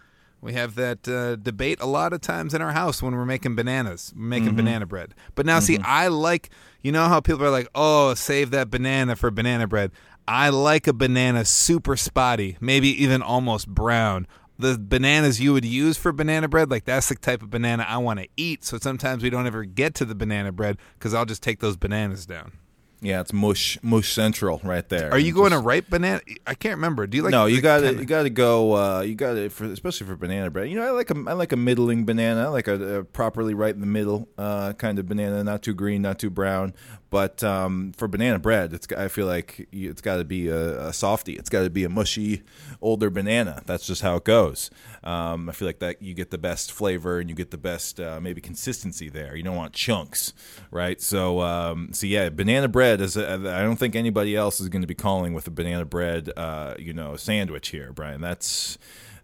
[SPEAKER 3] we have that uh, debate a lot of times in our house when we're making bananas, making
[SPEAKER 2] Mhm.
[SPEAKER 3] banana bread. But now, see,
[SPEAKER 2] Mhm.
[SPEAKER 3] I like. You know how people are like, "Oh, save that banana for banana bread." I like a banana super spotty, maybe even almost brown. The bananas you would use for banana bread, like that's the type of banana I want to eat. So sometimes we don't ever get to the banana bread because I'll just take those bananas down.
[SPEAKER 2] Yeah, it's mush mush central right there.
[SPEAKER 3] Are you going
[SPEAKER 2] Just-
[SPEAKER 3] to ripe banana? I can't remember. Do you like?
[SPEAKER 2] no, you got to you got to go. Uh, you got to for especially for banana bread. You know, I like a I like a middling banana. I like a, a properly right in the middle uh, kind of banana, not too green, not too brown. But um, for banana bread, it's I feel like it's got to be a, a softie. It's got to be a mushy older banana. That's just how it goes. Um, I feel like that you get the best flavor and you get the best uh, maybe consistency there. You don't want chunks, right? So um, so yeah, banana bread is. I don't think anybody else is going to be calling with a banana bread, uh, you know, sandwich here, Brian. That's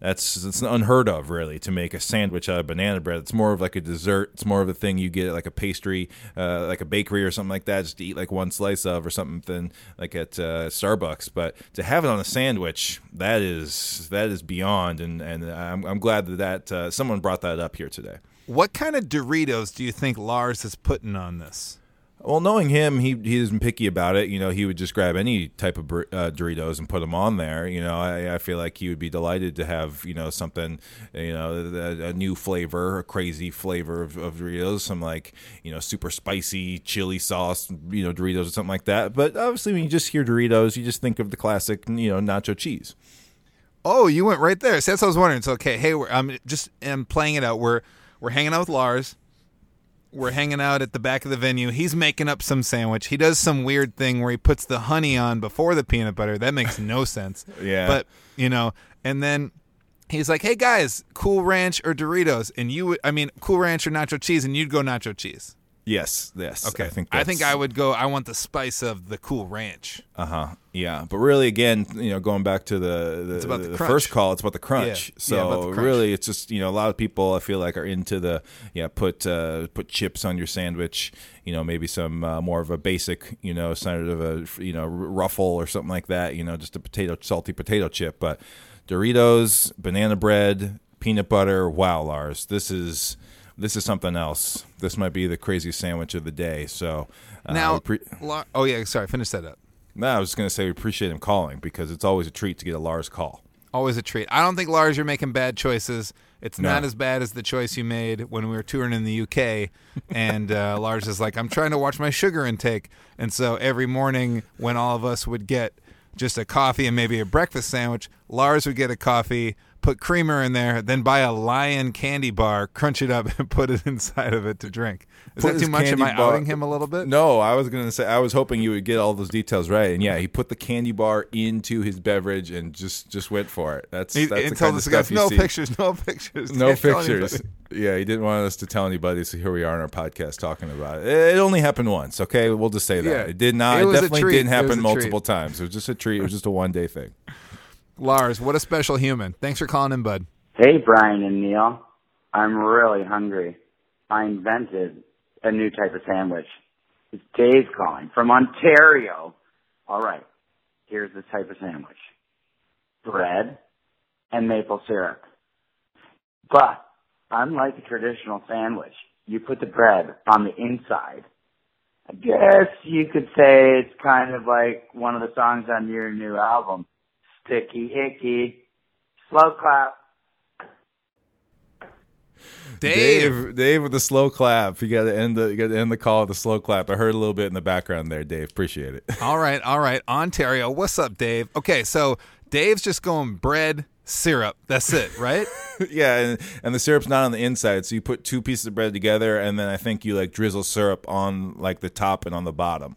[SPEAKER 2] that's it's unheard of, really, to make a sandwich out of banana bread. It's more of like a dessert. It's more of a thing you get like a pastry, uh, like a bakery or something like that, just to eat like one slice of or something like at uh, Starbucks. But to have it on a sandwich, that is that is beyond. And and I'm I'm glad that that uh, someone brought that up here today.
[SPEAKER 3] What kind of Doritos do you think Lars is putting on this?
[SPEAKER 2] Well, knowing him, he he isn't picky about it. You know, he would just grab any type of uh, Doritos and put them on there. You know, I, I feel like he would be delighted to have you know something, you know, a, a new flavor, a crazy flavor of, of Doritos, some like you know super spicy chili sauce, you know, Doritos or something like that. But obviously, when you just hear Doritos, you just think of the classic, you know, nacho cheese.
[SPEAKER 3] Oh, you went right there. So that's what I was wondering. So okay, hey, I'm just I'm playing it out. We're we're hanging out with Lars. We're hanging out at the back of the venue. He's making up some sandwich. He does some weird thing where he puts the honey on before the peanut butter. That makes no sense.
[SPEAKER 2] Yeah.
[SPEAKER 3] But you know, and then he's like, "Hey guys, Cool Ranch or Doritos?" And you, would I mean, Cool Ranch or nacho cheese, and you'd go nacho cheese.
[SPEAKER 2] Yes, yes.
[SPEAKER 3] Okay.
[SPEAKER 2] I think
[SPEAKER 3] I think I would go. I want the spice of the Cool Ranch.
[SPEAKER 2] Uh huh. Yeah, but really, again, you know, going back to the the,
[SPEAKER 3] It's about the
[SPEAKER 2] the first call, it's about the crunch.
[SPEAKER 3] Yeah.
[SPEAKER 2] So
[SPEAKER 3] Yeah, about the crunch.
[SPEAKER 2] really, it's just you know, a lot of people I feel like are into the yeah, put uh, put chips on your sandwich. You know, maybe some uh, more of a basic, you know, kind of a you know ruffle or something like that. You know, just a potato salty potato chip. But Doritos, banana bread, peanut butter. Wow, Lars, this is. This is something else. This might be the craziest sandwich of the day. So uh,
[SPEAKER 3] now,
[SPEAKER 2] pre-
[SPEAKER 3] Lar- oh yeah, sorry, finish that up.
[SPEAKER 2] no, I was just going to say we appreciate him calling because it's always a treat to get a Lars call.
[SPEAKER 3] Always a treat. I don't think Lars, you're making bad choices. It's
[SPEAKER 2] No.
[SPEAKER 3] not as bad as the choice you made when we were touring in the UK. And uh, Lars is like, I'm trying to watch my sugar intake. And so every morning when all of us would get just a coffee and maybe a breakfast sandwich, Lars would get a coffee, put creamer in there, then buy a Lion candy bar, crunch it up, and put it inside of it to drink. Is
[SPEAKER 2] Put
[SPEAKER 3] that too much? Am I
[SPEAKER 2] bar-
[SPEAKER 3] outing him a little bit?
[SPEAKER 2] No, I was going to say I was hoping you would get all those details right, and yeah, he put the candy bar into his beverage and just just went for it. That's
[SPEAKER 3] He,
[SPEAKER 2] that's the kind of stuff you
[SPEAKER 3] no
[SPEAKER 2] see.
[SPEAKER 3] pictures, no pictures.
[SPEAKER 2] No pictures. Yeah, he didn't want us to tell anybody, so here we are on our podcast talking about it. It only happened once, okay? We'll just say that.
[SPEAKER 3] Yeah.
[SPEAKER 2] It did not,
[SPEAKER 3] It
[SPEAKER 2] it, definitely didn't happen multiple
[SPEAKER 3] treat.
[SPEAKER 2] times. It was just a treat. It was just a one day thing.
[SPEAKER 3] Lars, what a special human. Thanks for calling in, bud.
[SPEAKER 9] Hey, Brian and Neil. I'm really hungry. I invented a new type of sandwich. It's Dave calling from Ontario. All right. Here's the type of sandwich. Bread and maple syrup. But unlike a traditional sandwich, you put the bread on the inside I guess you could say it's kind of like one of the songs on your new album, Sticky Icky. Slow clap.
[SPEAKER 3] Dave.
[SPEAKER 2] Dave, with the slow clap. You got to end the you got to end the call with a slow clap. I heard a little bit in the background there, Dave. Appreciate it.
[SPEAKER 3] All right, all right. Ontario, what's up, Dave? Okay, so Dave's just going bread, syrup. That's it, right?
[SPEAKER 2] yeah, and, and the syrup's not on the inside, so you put two pieces of bread together, and then I think you like drizzle syrup on like the top and on the bottom.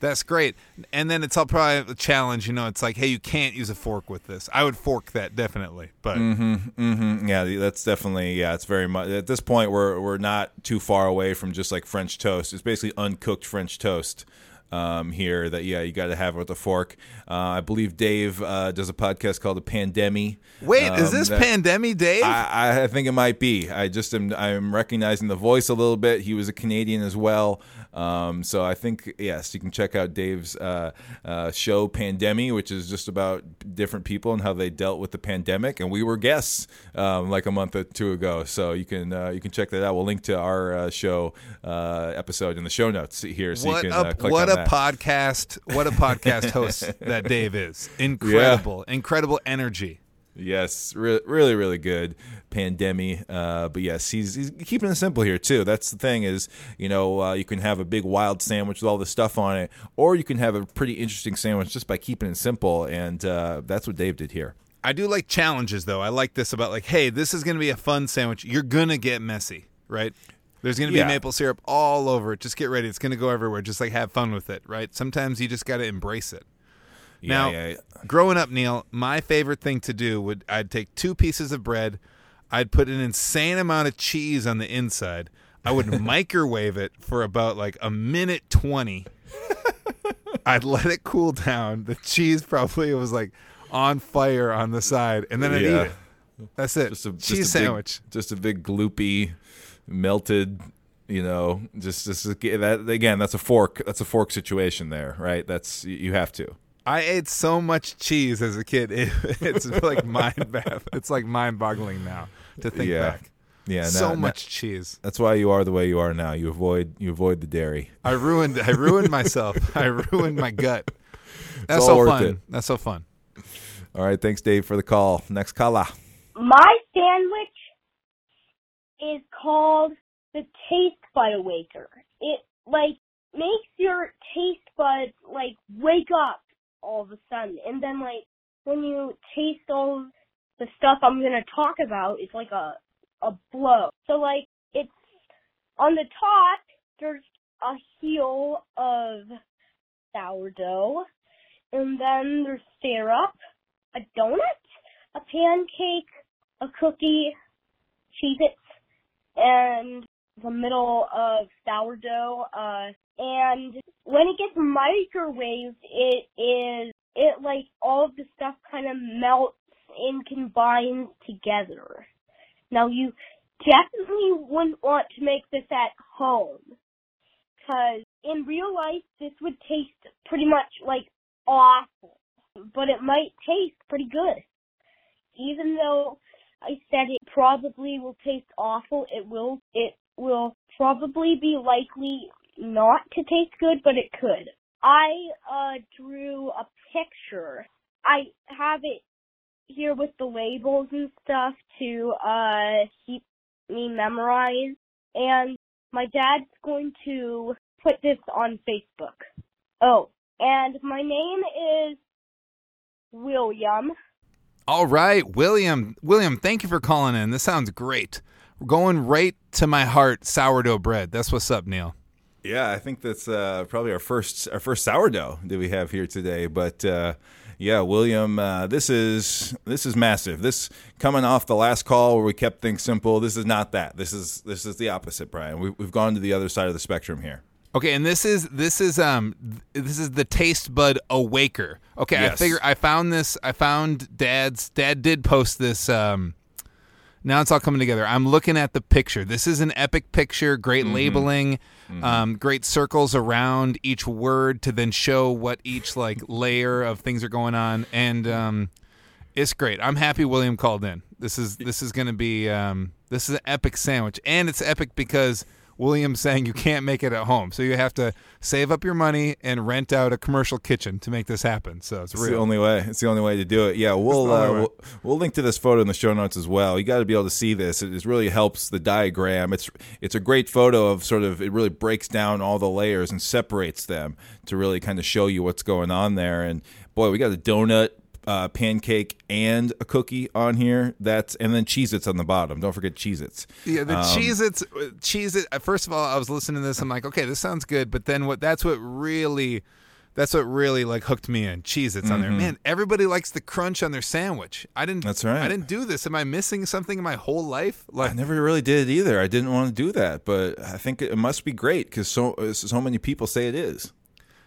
[SPEAKER 3] That's great. And then it's all probably a challenge. You know, it's like, hey, you can't use a fork with this. I would fork that definitely, but
[SPEAKER 2] Mm-hmm. Mm-hmm. Yeah, that's definitely yeah. It's very much at this point we're we're not too far away from just like French toast. It's basically uncooked French toast um, here. That yeah, you got to have with a fork. Uh, I believe Dave uh, does a podcast called the Pandemi.
[SPEAKER 3] wait, is
[SPEAKER 2] um,
[SPEAKER 3] this
[SPEAKER 2] that-
[SPEAKER 3] Pandemic Dave?
[SPEAKER 2] I, I think it might be. I just am I'm recognizing the voice a little bit. He was a Canadian as well. Um, so I think yes, you can check out Dave's uh, uh, show Pandemi, which is just about different people and how they dealt with the pandemic. And we were guests um, like a month or two ago, so you can uh, you can check that out. We'll link to our uh, show uh, episode in the show notes here, so
[SPEAKER 3] what
[SPEAKER 2] you can
[SPEAKER 3] a
[SPEAKER 2] uh, click
[SPEAKER 3] what
[SPEAKER 2] on
[SPEAKER 3] a
[SPEAKER 2] that.
[SPEAKER 3] podcast! What a podcast host that Dave is. Incredible, incredible energy.
[SPEAKER 2] Yes, re- really, really good pandemic. Uh, but yes, he's, he's keeping it simple here too. That's the thing is, you know, uh, you can have a big wild sandwich with all this stuff on it, or you can have a pretty interesting sandwich just by keeping it simple. And uh, that's what Dave did here.
[SPEAKER 3] I do like challenges though. I like this about like, hey, this is going to be a fun sandwich. You're going to get messy, right? There's going to be
[SPEAKER 2] Yeah.
[SPEAKER 3] maple syrup all over it. Just get ready. It's going to go everywhere. Just like have fun with it, right? Sometimes you just got to embrace it.
[SPEAKER 2] Yeah,
[SPEAKER 3] now,
[SPEAKER 2] yeah, yeah.
[SPEAKER 3] growing up, Neil, my favorite thing to do would I'd take two pieces of bread, I'd put an insane amount of cheese on the inside. I would microwave it for about like a minute twenty. I'd let it cool down. The cheese probably was like on fire on the side, and then I'd
[SPEAKER 2] Yeah.
[SPEAKER 3] eat it. That's it.
[SPEAKER 2] Just a just
[SPEAKER 3] cheese
[SPEAKER 2] a big-
[SPEAKER 3] sandwich.
[SPEAKER 2] just a big gloopy, melted. You know, just just that again. That's a fork. That's a fork situation there, right? That's you have to.
[SPEAKER 3] I ate so much cheese as a kid. It, it's like mind bath. It's like mind boggling now to think
[SPEAKER 2] Yeah.
[SPEAKER 3] back.
[SPEAKER 2] Yeah,
[SPEAKER 3] so
[SPEAKER 2] now- now-
[SPEAKER 3] much cheese.
[SPEAKER 2] That's why you are the way you are now. You avoid you avoid the dairy.
[SPEAKER 3] I ruined. I ruined myself. I ruined my gut. That's so fun.
[SPEAKER 2] it.
[SPEAKER 3] That's so fun.
[SPEAKER 2] All right, thanks, Dave, for the call. Next caller.
[SPEAKER 5] My sandwich is called the Taste Bud Awaker. It like makes your taste buds like wake up all of a sudden, and then like when you taste all the stuff I'm gonna talk about, it's like a a blow. So like it's on the top. There's a heel of sourdough, and then there's syrup, a donut, a pancake, a cookie, Cheez-Its, and the middle of sourdough. Uh, and when it gets microwaved, it is it like all of the stuff kind of melts and combines together. Now you definitely wouldn't want to make this at home. Cause in real life, this would taste pretty much like awful. But it might taste pretty good. Even though I said it probably will taste awful, it will, it will probably be likely not to taste good, but it could. I, uh, drew a picture. I have it here with the labels and stuff to, uh, keep me memorized. And my dad's going to put this on Facebook. Oh, and my name is William.
[SPEAKER 3] All right, William. William, thank you for calling in. This sounds great. We're going right to my heart. Sourdough bread. That's what's up, Neil.
[SPEAKER 2] Yeah, I think that's uh, probably our first our first sourdough that we have here today. But uh, yeah, William, uh, this is this is massive. This coming off the last call where we kept things simple. This is not that. This is this is the opposite, Brian. We, we've gone to the other side of the spectrum here.
[SPEAKER 3] Okay, and this is this is um this is the taste bud awaker. Okay, I figure I found this. I found Dad's dad did post this. Um, now it's all coming together. I'm looking at the picture. This is an epic picture. Great
[SPEAKER 2] Mhm.
[SPEAKER 3] labeling. Um, great circles around each word to then show what each like layer of things are going on, and um, it's great. I'm happy William called in. This is this is going to be um, this is an epic sandwich, and it's epic because William saying you can't make it at home, so you have to save up your money and rent out a commercial kitchen to make this happen. So it's
[SPEAKER 2] It's
[SPEAKER 3] real.
[SPEAKER 2] the only way. It's the only way to do it. Yeah, we'll uh, we'll, we'll link to this photo in the show notes as well. You got to be able to see this. It really helps the diagram. It's it's a great photo of sort of it really breaks down all the layers and separates them to really kind of show you what's going on there. And boy, we got a donut. Uh, pancake and a cookie on here. That's and then Cheez-Its on the bottom. Don't forget Cheez-Its.
[SPEAKER 3] Yeah, the
[SPEAKER 2] Um,
[SPEAKER 3] Cheez Its, Cheez It. First of all, I was listening to this. I'm like, okay, this sounds good. But then what? That's what really, that's what really like hooked me in. Cheez Its on there.
[SPEAKER 2] Mhm.
[SPEAKER 3] Man, everybody likes the crunch on their sandwich. I didn't.
[SPEAKER 2] That's right.
[SPEAKER 3] I didn't do this. Am I missing something in my whole life? Like,
[SPEAKER 2] I never really did it either. I didn't want to do that, but I think it must be great because so so many people say it is.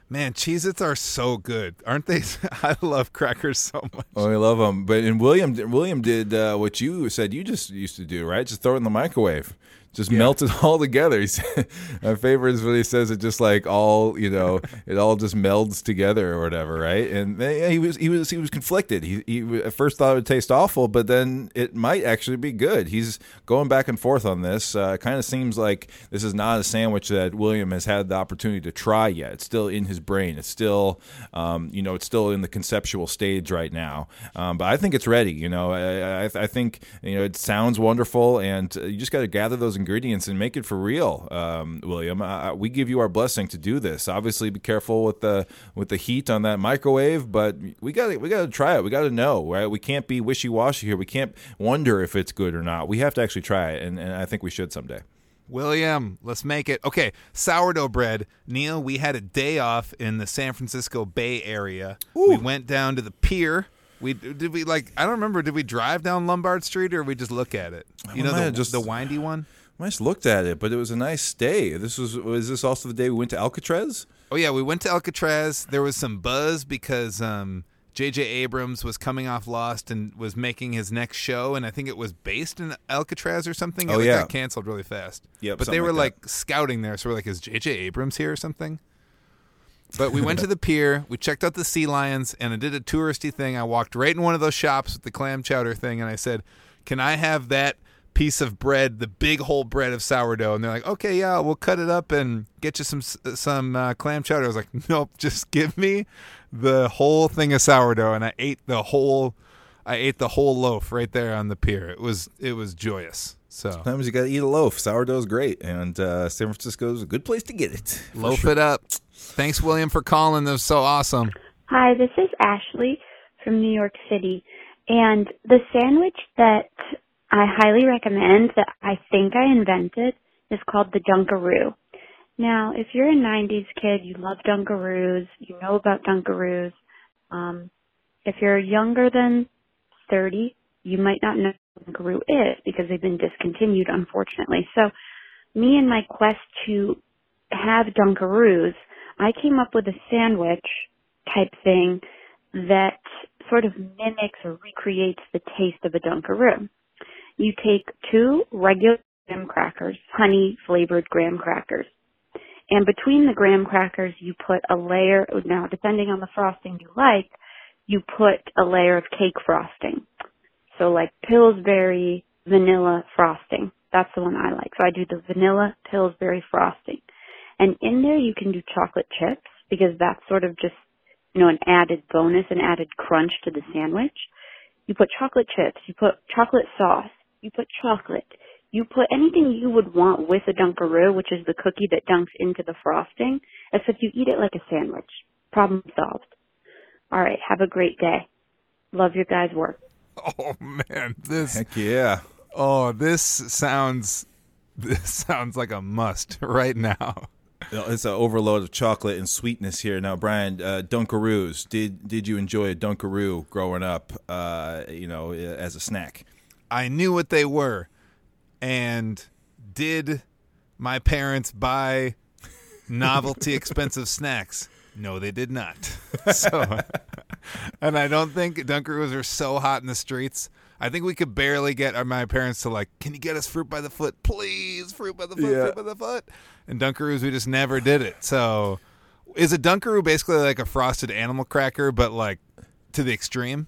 [SPEAKER 3] Man, Cheez Its are so good, aren't they? I love crackers so much.
[SPEAKER 2] Oh, I love them. But and William William did uh, what you said you just used to do, right? Just throw it in the microwave. Just melt it all together. He my favorite is when he says it just like all you know, it all just melds together or whatever, right? And then, he was he was he was conflicted. He he at first thought it would taste awful, but then it might actually be good. He's going back and forth on this. Uh, kind of seems like this is not a sandwich that William has had the opportunity to try yet. It's still in his brain. It's still um, you know it's still in the conceptual stage right now. Um, but I think it's ready. You know, I, I, I think you know it sounds wonderful, and uh, you just got to gather those ingredients and make it for real, um, William. Uh, we give you our blessing to do this. Obviously, be careful with the with the heat on that microwave, but we got we got to try it. We got to know, right? We can't be wishy washy here. We can't wonder if it's good or not. We have to actually try it, and, and I think we should someday.
[SPEAKER 3] William, let's make it. Okay, sourdough bread. Neil, we had a day off in the San Francisco Bay Area. We went down to the pier. We did we like I don't remember. Did we drive down Lombard Street or we just look at it? You know the
[SPEAKER 2] just-
[SPEAKER 3] the windy one.
[SPEAKER 2] I just looked at it, but it was a nice day. This was was this also the day we went to Alcatraz?
[SPEAKER 3] Oh yeah, we went to Alcatraz. There was some buzz because um, J.J. Abrams was coming off Lost and was making his next show, and I think it was based in Alcatraz or something. Oh, it
[SPEAKER 2] Oh,
[SPEAKER 3] like,
[SPEAKER 2] yeah.
[SPEAKER 3] got canceled really fast.
[SPEAKER 2] Yep,
[SPEAKER 3] but they were
[SPEAKER 2] like
[SPEAKER 3] like, scouting there, so we're like, is J.J. Abrams here or something? But we went to the pier, we checked out the sea lions, and I did a touristy thing. I walked right in one of those shops with the clam chowder thing, and I said, "Can I have that piece of bread, the big whole bread of sourdough?" And they're like, "Okay, yeah, we'll cut it up and get you some some uh, clam chowder." I was like, "Nope, just give me the whole thing of sourdough," and I ate the whole. I ate the whole loaf right there on the pier. It was it was joyous. So
[SPEAKER 2] Sometimes you got to eat a loaf. Sourdough's great, and uh, San Francisco's a good place to get it.
[SPEAKER 3] loaf
[SPEAKER 2] sure.
[SPEAKER 3] it up. Thanks, William, for calling. That was so awesome.
[SPEAKER 10] Hi, this is Ashley from New York City. And the sandwich that I highly recommend that I think I invented is called the Dunkaroo. Now, if you're a 90s kid, you love Dunkaroos, you know about Dunkaroos. Um, if you're younger than 30, you might not know what Dunkaroo is because they've been discontinued, unfortunately. So, me and my quest to have Dunkaroos, I came up with a sandwich type thing that sort of mimics or recreates the taste of a Dunkaroo. You take two regular graham crackers, honey flavored graham crackers, and between the graham crackers you put a layer, now depending on the frosting you like, you put a layer of cake frosting. So like Pillsbury vanilla frosting. That's the one I like. So I do the vanilla Pillsbury frosting. And in there you can do chocolate chips because that's sort of just, you know, an added bonus, an added crunch to the sandwich. You put chocolate chips, you put chocolate sauce, you put chocolate, you put anything you would want with a Dunkaroo, which is the cookie that dunks into the frosting, except you eat it like a sandwich. Problem solved. All right, have a great day. Love your guys' work.
[SPEAKER 3] Oh man, this
[SPEAKER 2] Heck yeah.
[SPEAKER 3] Oh, this sounds this sounds like a must right now.
[SPEAKER 2] It's an overload of chocolate and sweetness here. Now, Brian, uh, Dunkaroos. Did did you enjoy a Dunkaroo growing up? Uh, you know, as a snack.
[SPEAKER 3] I knew what they were. And did my parents buy novelty expensive snacks? No, they did not. So and I don't think Dunkaroos are so hot in the streets. I think we could barely get my parents to like, can you get us fruit by the foot, please? Fruit by the foot,
[SPEAKER 2] Yeah.
[SPEAKER 3] fruit by the foot. And Dunkaroos, we just never did it. So, is a Dunkaroo basically like a frosted animal cracker, but like to the extreme?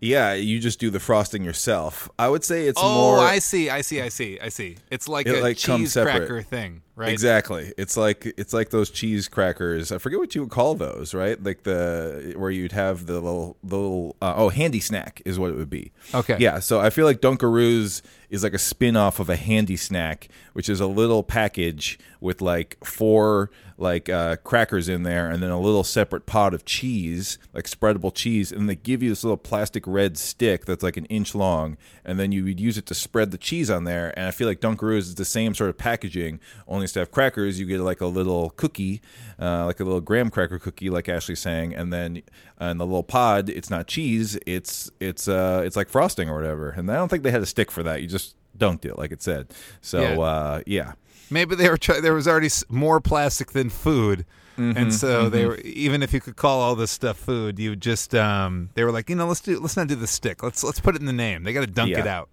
[SPEAKER 2] Yeah, you just do the frosting yourself. I would say it's
[SPEAKER 3] oh,
[SPEAKER 2] more.
[SPEAKER 3] Oh, I see, I see, I see, I see. It's like
[SPEAKER 2] It,
[SPEAKER 3] a
[SPEAKER 2] like,
[SPEAKER 3] cheese cracker thing, right?
[SPEAKER 2] Exactly. It's like it's like those cheese crackers. I forget what you would call those, right? Like the where you'd have the little the little uh, oh handy snack is what it would be.
[SPEAKER 3] Okay.
[SPEAKER 2] Yeah. So I feel like Dunkaroos is like a spin off of a handy snack, which is a little package with like four like uh, crackers in there, and then a little separate pot of cheese, like spreadable cheese, and they give you this little plastic red stick that's like an inch long, and then you would use it to spread the cheese on there. And I feel like Dunkaroos is the same sort of packaging, only instead of crackers, you get like a little cookie, uh, like a little graham cracker cookie, like Ashley's saying, and then uh, in the little pod, it's not cheese, it's it's uh it's like frosting or whatever. And I don't think they had a stick for that. You just dunked it, like it said. So
[SPEAKER 3] Yeah.
[SPEAKER 2] uh, yeah.
[SPEAKER 3] Maybe they were try- there was already more plastic than food,
[SPEAKER 2] Mhm,
[SPEAKER 3] and so they
[SPEAKER 2] mhm.
[SPEAKER 3] were even if you could call all this stuff food, you just um they were like you know let's do let's not do the stick let's let's put it in the name. They got to dunk it out.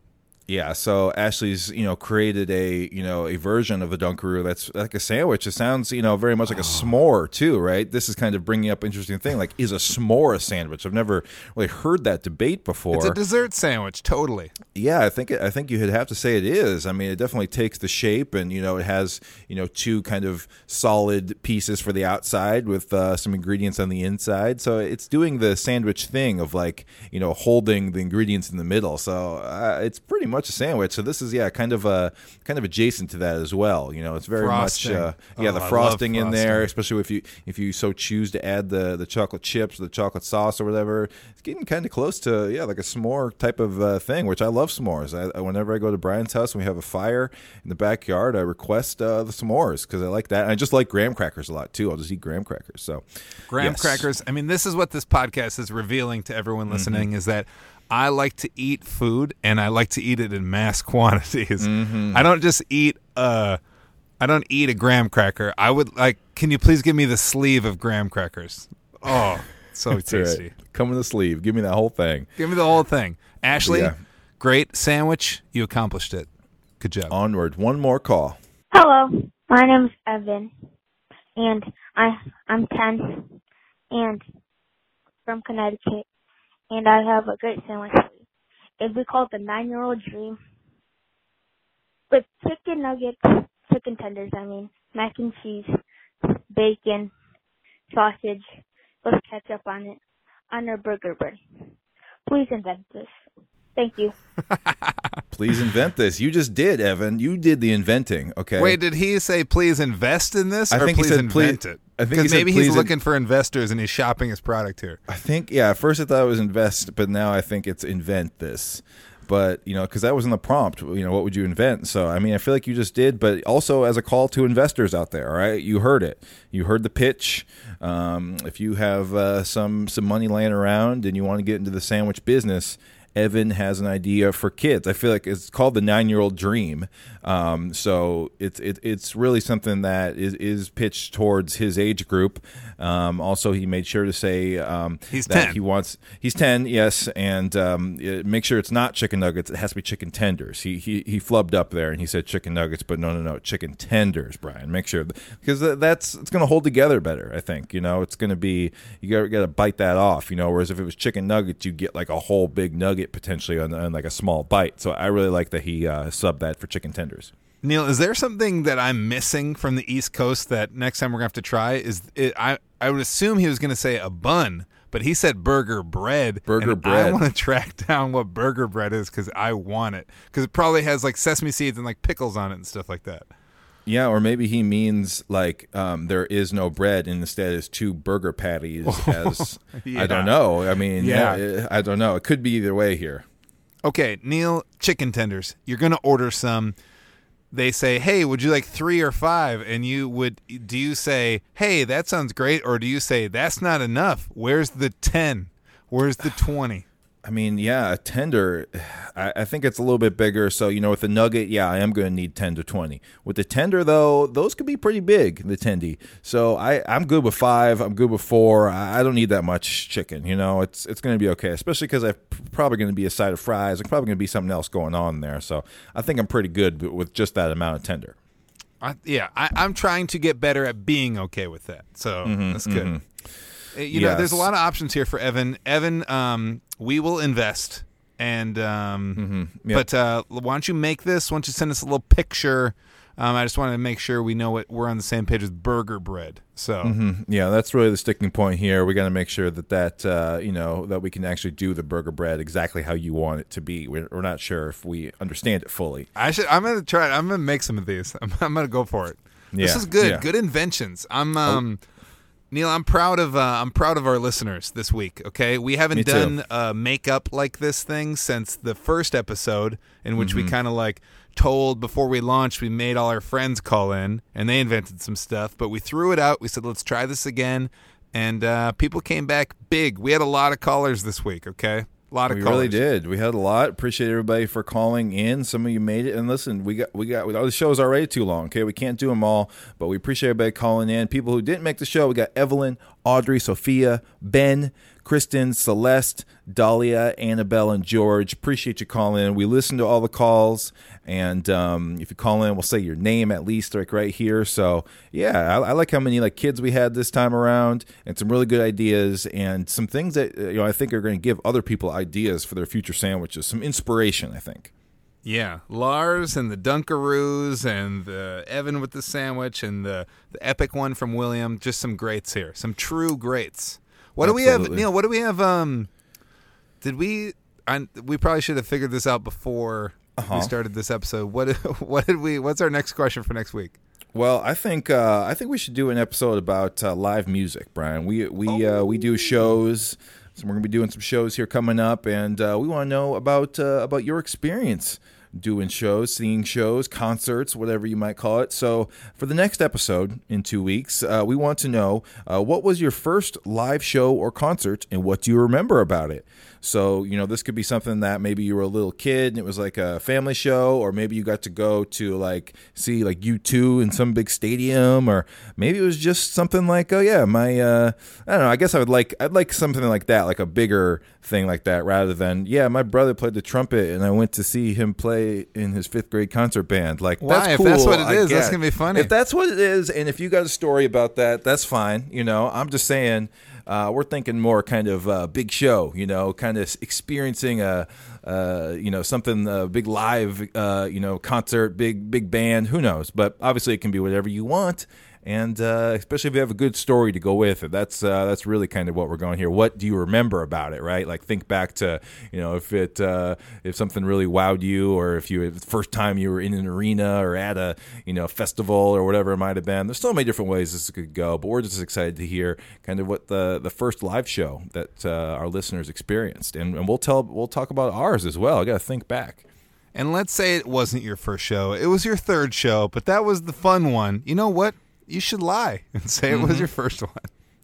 [SPEAKER 2] Yeah, so Ashley's, you know, created a, you know, a version of a Dunkaroo that's like a sandwich. It sounds, you know, very much like a s'more too, right? This is kind of bringing up interesting thing. Like, is a s'more a sandwich? I've never really heard that debate before.
[SPEAKER 3] It's a dessert sandwich, totally.
[SPEAKER 2] Yeah, I think it, I think you'd have to say it is. I mean, it definitely takes the shape, and you know, it has you know two kind of solid pieces for the outside with uh, some ingredients on the inside. So it's doing the sandwich thing of like you know holding the ingredients in the middle. So uh, it's pretty much a sandwich. So this is yeah, kind of a kind of adjacent to that as well. You know, it's very
[SPEAKER 3] Frosting.
[SPEAKER 2] much uh, yeah
[SPEAKER 3] Oh,
[SPEAKER 2] the
[SPEAKER 3] love
[SPEAKER 2] frosting in there, especially if you if you so choose to add the the chocolate chips, or the chocolate sauce, or whatever. It's getting kind of close to yeah, like a s'more type of uh, thing, which I love s'mores. I, I, whenever I go to Brian's house and we have a fire in the backyard, I request uh, the s'mores because I like that. And I just like graham crackers a lot too. I'll just eat graham crackers. So
[SPEAKER 3] Graham
[SPEAKER 2] yes.
[SPEAKER 3] crackers. I mean, this is what this podcast is revealing to everyone listening
[SPEAKER 2] Mm-hmm.
[SPEAKER 3] is that I like to eat food and I like to eat it in mass quantities.
[SPEAKER 2] Mm-hmm.
[SPEAKER 3] I don't just eat a I don't eat a graham cracker. I would like can you please give me the sleeve of graham crackers? Oh, so
[SPEAKER 2] That's right.
[SPEAKER 3] tasty.
[SPEAKER 2] Come in the sleeve. Give me that whole thing.
[SPEAKER 3] Give me the whole thing. Ashley,
[SPEAKER 2] Yeah.
[SPEAKER 3] great sandwich. You accomplished it. Good job.
[SPEAKER 2] Onward. One more call.
[SPEAKER 5] Hello, my name's Evan, and I I'm ten, and from Connecticut, and I have a great sandwich. for you. It'd be called the Nine Year Old Dream, with chicken nuggets, chicken tenders. I mean, mac and cheese, bacon, sausage, with ketchup on it, on a burger bread. Please invent this. Thank you.
[SPEAKER 2] Please invent this. You just did, Evan. You did the inventing. Okay.
[SPEAKER 3] Wait, did he say please invest in this
[SPEAKER 2] I
[SPEAKER 3] or
[SPEAKER 2] think he
[SPEAKER 3] please
[SPEAKER 2] said
[SPEAKER 3] invent
[SPEAKER 2] please-
[SPEAKER 3] it?
[SPEAKER 2] I think he
[SPEAKER 3] Because
[SPEAKER 2] said
[SPEAKER 3] maybe he's
[SPEAKER 2] in-
[SPEAKER 3] looking for investors and he's shopping his product here.
[SPEAKER 2] I think yeah. At first I thought it was invest, but now I think it's invent this. But you know, because that was in the prompt. You know, what would you invent? So I mean, I feel like you just did, but also as a call to investors out there. All right, you heard it. You heard the pitch. Um, if you have uh, some some money laying around and you want to get into the sandwich business. Evan has an idea for kids. I feel like it's called the nine year old dream. Um, so it's it, it's really something that is, is pitched towards his age group. Um, also, he made sure to say um,
[SPEAKER 3] He's
[SPEAKER 2] that
[SPEAKER 3] 10.
[SPEAKER 2] He wants he's ten, yes, and um, it- make sure it's not chicken nuggets. It has to be chicken tenders. He he he flubbed up there and he said chicken nuggets, but no no no chicken tenders, Brian. Make sure because that's it's going to hold together better. I think you know it's going to be you got got to bite that off. You know, whereas if it was chicken nuggets, you get like a whole big nugget potentially on, on like a small bite. So I really like that he uh, subbed that for chicken tenders.
[SPEAKER 3] Neil, is there something that I'm missing from the East Coast that next time we're gonna have to try? Is it, I I would assume he was gonna say a bun, but he said burger bread.
[SPEAKER 2] Burger bread.
[SPEAKER 3] I want to track down what burger bread is because I want it because it probably has like sesame seeds and like pickles on it and stuff like that.
[SPEAKER 2] Yeah, or maybe he means like um, there is no bread, and instead is two burger patties. As
[SPEAKER 3] Yeah.
[SPEAKER 2] I don't know. I mean,
[SPEAKER 3] Yeah.
[SPEAKER 2] yeah, I don't know. It could be either way here.
[SPEAKER 3] Okay, Neil, chicken tenders. You're gonna order some. They say, "Hey, would you like three or five? And you would. Do you say, "Hey, that sounds great," or do you say, "That's not enough"? Where's the ten? Where's the twenty?
[SPEAKER 2] I mean, yeah, a tender. I, I think it's a little bit bigger. So you know, with the nugget, yeah, I am going to need ten to twenty. With the tender, though, those could be pretty big. The tendy. So I, I'm good with five. I'm good with four. I, I don't need that much chicken. You know, it's it's going to be okay. Especially because I'm probably going to be a side of fries. There's probably going to be something else going on there. So I think I'm pretty good with just that amount of tender.
[SPEAKER 3] I, yeah, I, I'm trying to get better at being okay with that. So
[SPEAKER 2] Mhm,
[SPEAKER 3] that's good.
[SPEAKER 2] mhm.
[SPEAKER 3] Uh, You know, there's a lot of options here for Evan. Evan, um, we will invest, and um,
[SPEAKER 2] Yep.
[SPEAKER 3] but uh, why don't you make this? Why don't you send us a little picture Um, I just wanted to make sure we know what we're on the same page with burger bread. So
[SPEAKER 2] Mhm. Yeah, that's really the sticking point here. We got to make sure that that uh, you know that we can actually do the burger bread exactly how you want it to be. We're, we're not sure if we understand it fully.
[SPEAKER 3] I should. I'm gonna try. it. I'm gonna make some of these. I'm, I'm gonna go for it. This is good.
[SPEAKER 2] yeah.
[SPEAKER 3] Good inventions. I'm um, Neil. I'm proud of. Uh, I'm proud of our listeners this week. Okay, we haven't
[SPEAKER 2] Me too.
[SPEAKER 3] done uh, makeup like this thing since the first episode, in which we
[SPEAKER 2] Mhm.
[SPEAKER 3] kind of like told before we launched. We made all our friends call in, and they invented some stuff. But we threw it out. We said, let's try this again, and uh, people came back big. We had a lot of callers this week. Okay, a lot of
[SPEAKER 2] we
[SPEAKER 3] callers.
[SPEAKER 2] really did. We had a lot. Appreciate everybody for calling in. Some of you made it. And listen, we got we got the show's already too long. Okay, we can't do them all, but we appreciate everybody calling in. People who didn't make the show, we got Evelyn, Audrey, Sophia, Ben, Kristen, Celeste, Dahlia, Annabelle, and George. Appreciate you calling in. We listen to all the calls, and um, if you call in, we'll say your name at least, like right here. So yeah, I, I like how many like kids we had this time around, and some really good ideas, and some things that uh, you know I think are going to give other people ideas for their future sandwiches, some inspiration. I think.
[SPEAKER 3] Yeah, Lars and the Dunkaroos and the Evan with the sandwich and the the epic one from William. Just some greats here, some true greats. What do we have, Neil? What do we have? Um, did we? I, we probably should have figured this out before
[SPEAKER 2] Uh-huh.
[SPEAKER 3] we started this episode. What what did we? What's our next question for next week?
[SPEAKER 2] Well, I think uh, I think we should do an episode about uh, live music, Brian. We we uh, we do shows. So we're gonna be doing some shows here coming up, and uh, we want to know about uh, about your experience doing shows, singing shows, concerts, whatever you might call it. So for the next episode in two weeks, uh, we want to know uh, what was your first live show or concert, and what do you remember about it. So you know, this could be something that maybe you were a little kid and it was like a family show, or maybe you got to go to like see like U two in some big stadium, or maybe it was just something like, oh yeah, my uh, I don't know. I guess I would like I'd like something like that, like a bigger thing like that, rather than yeah, my brother played the trumpet and I went to see him play in his fifth grade concert band. Like
[SPEAKER 3] Why?
[SPEAKER 2] that's
[SPEAKER 3] If
[SPEAKER 2] cool.
[SPEAKER 3] that's what it is, that's gonna be funny.
[SPEAKER 2] If that's what it is, and if you got a story about that, that's fine. You know, I'm just saying. Uh, we're thinking more kind of uh, big show, you know, kind of experiencing a, uh, you know, something uh, big live, uh, you know, concert, big big band. Who knows? But obviously, it can be whatever you want, and uh, especially if you have a good story to go with it. That's uh, that's really kind of what we're going here. What do you remember about it? Right? Like think back to, you know, if it uh, if something really wowed you, or if you the first time you were in an arena or at a you know festival or whatever it might have been. There's so many different ways this could go, but we're just excited to hear kind of what the the first live show that uh, our listeners experienced, and, and we'll tell we'll talk about ours as well. I got to think back.
[SPEAKER 3] And let's say it wasn't your first show; it was your third show, but that was the fun one. You know what? You should lie and say it was
[SPEAKER 2] Mhm.
[SPEAKER 3] your first one.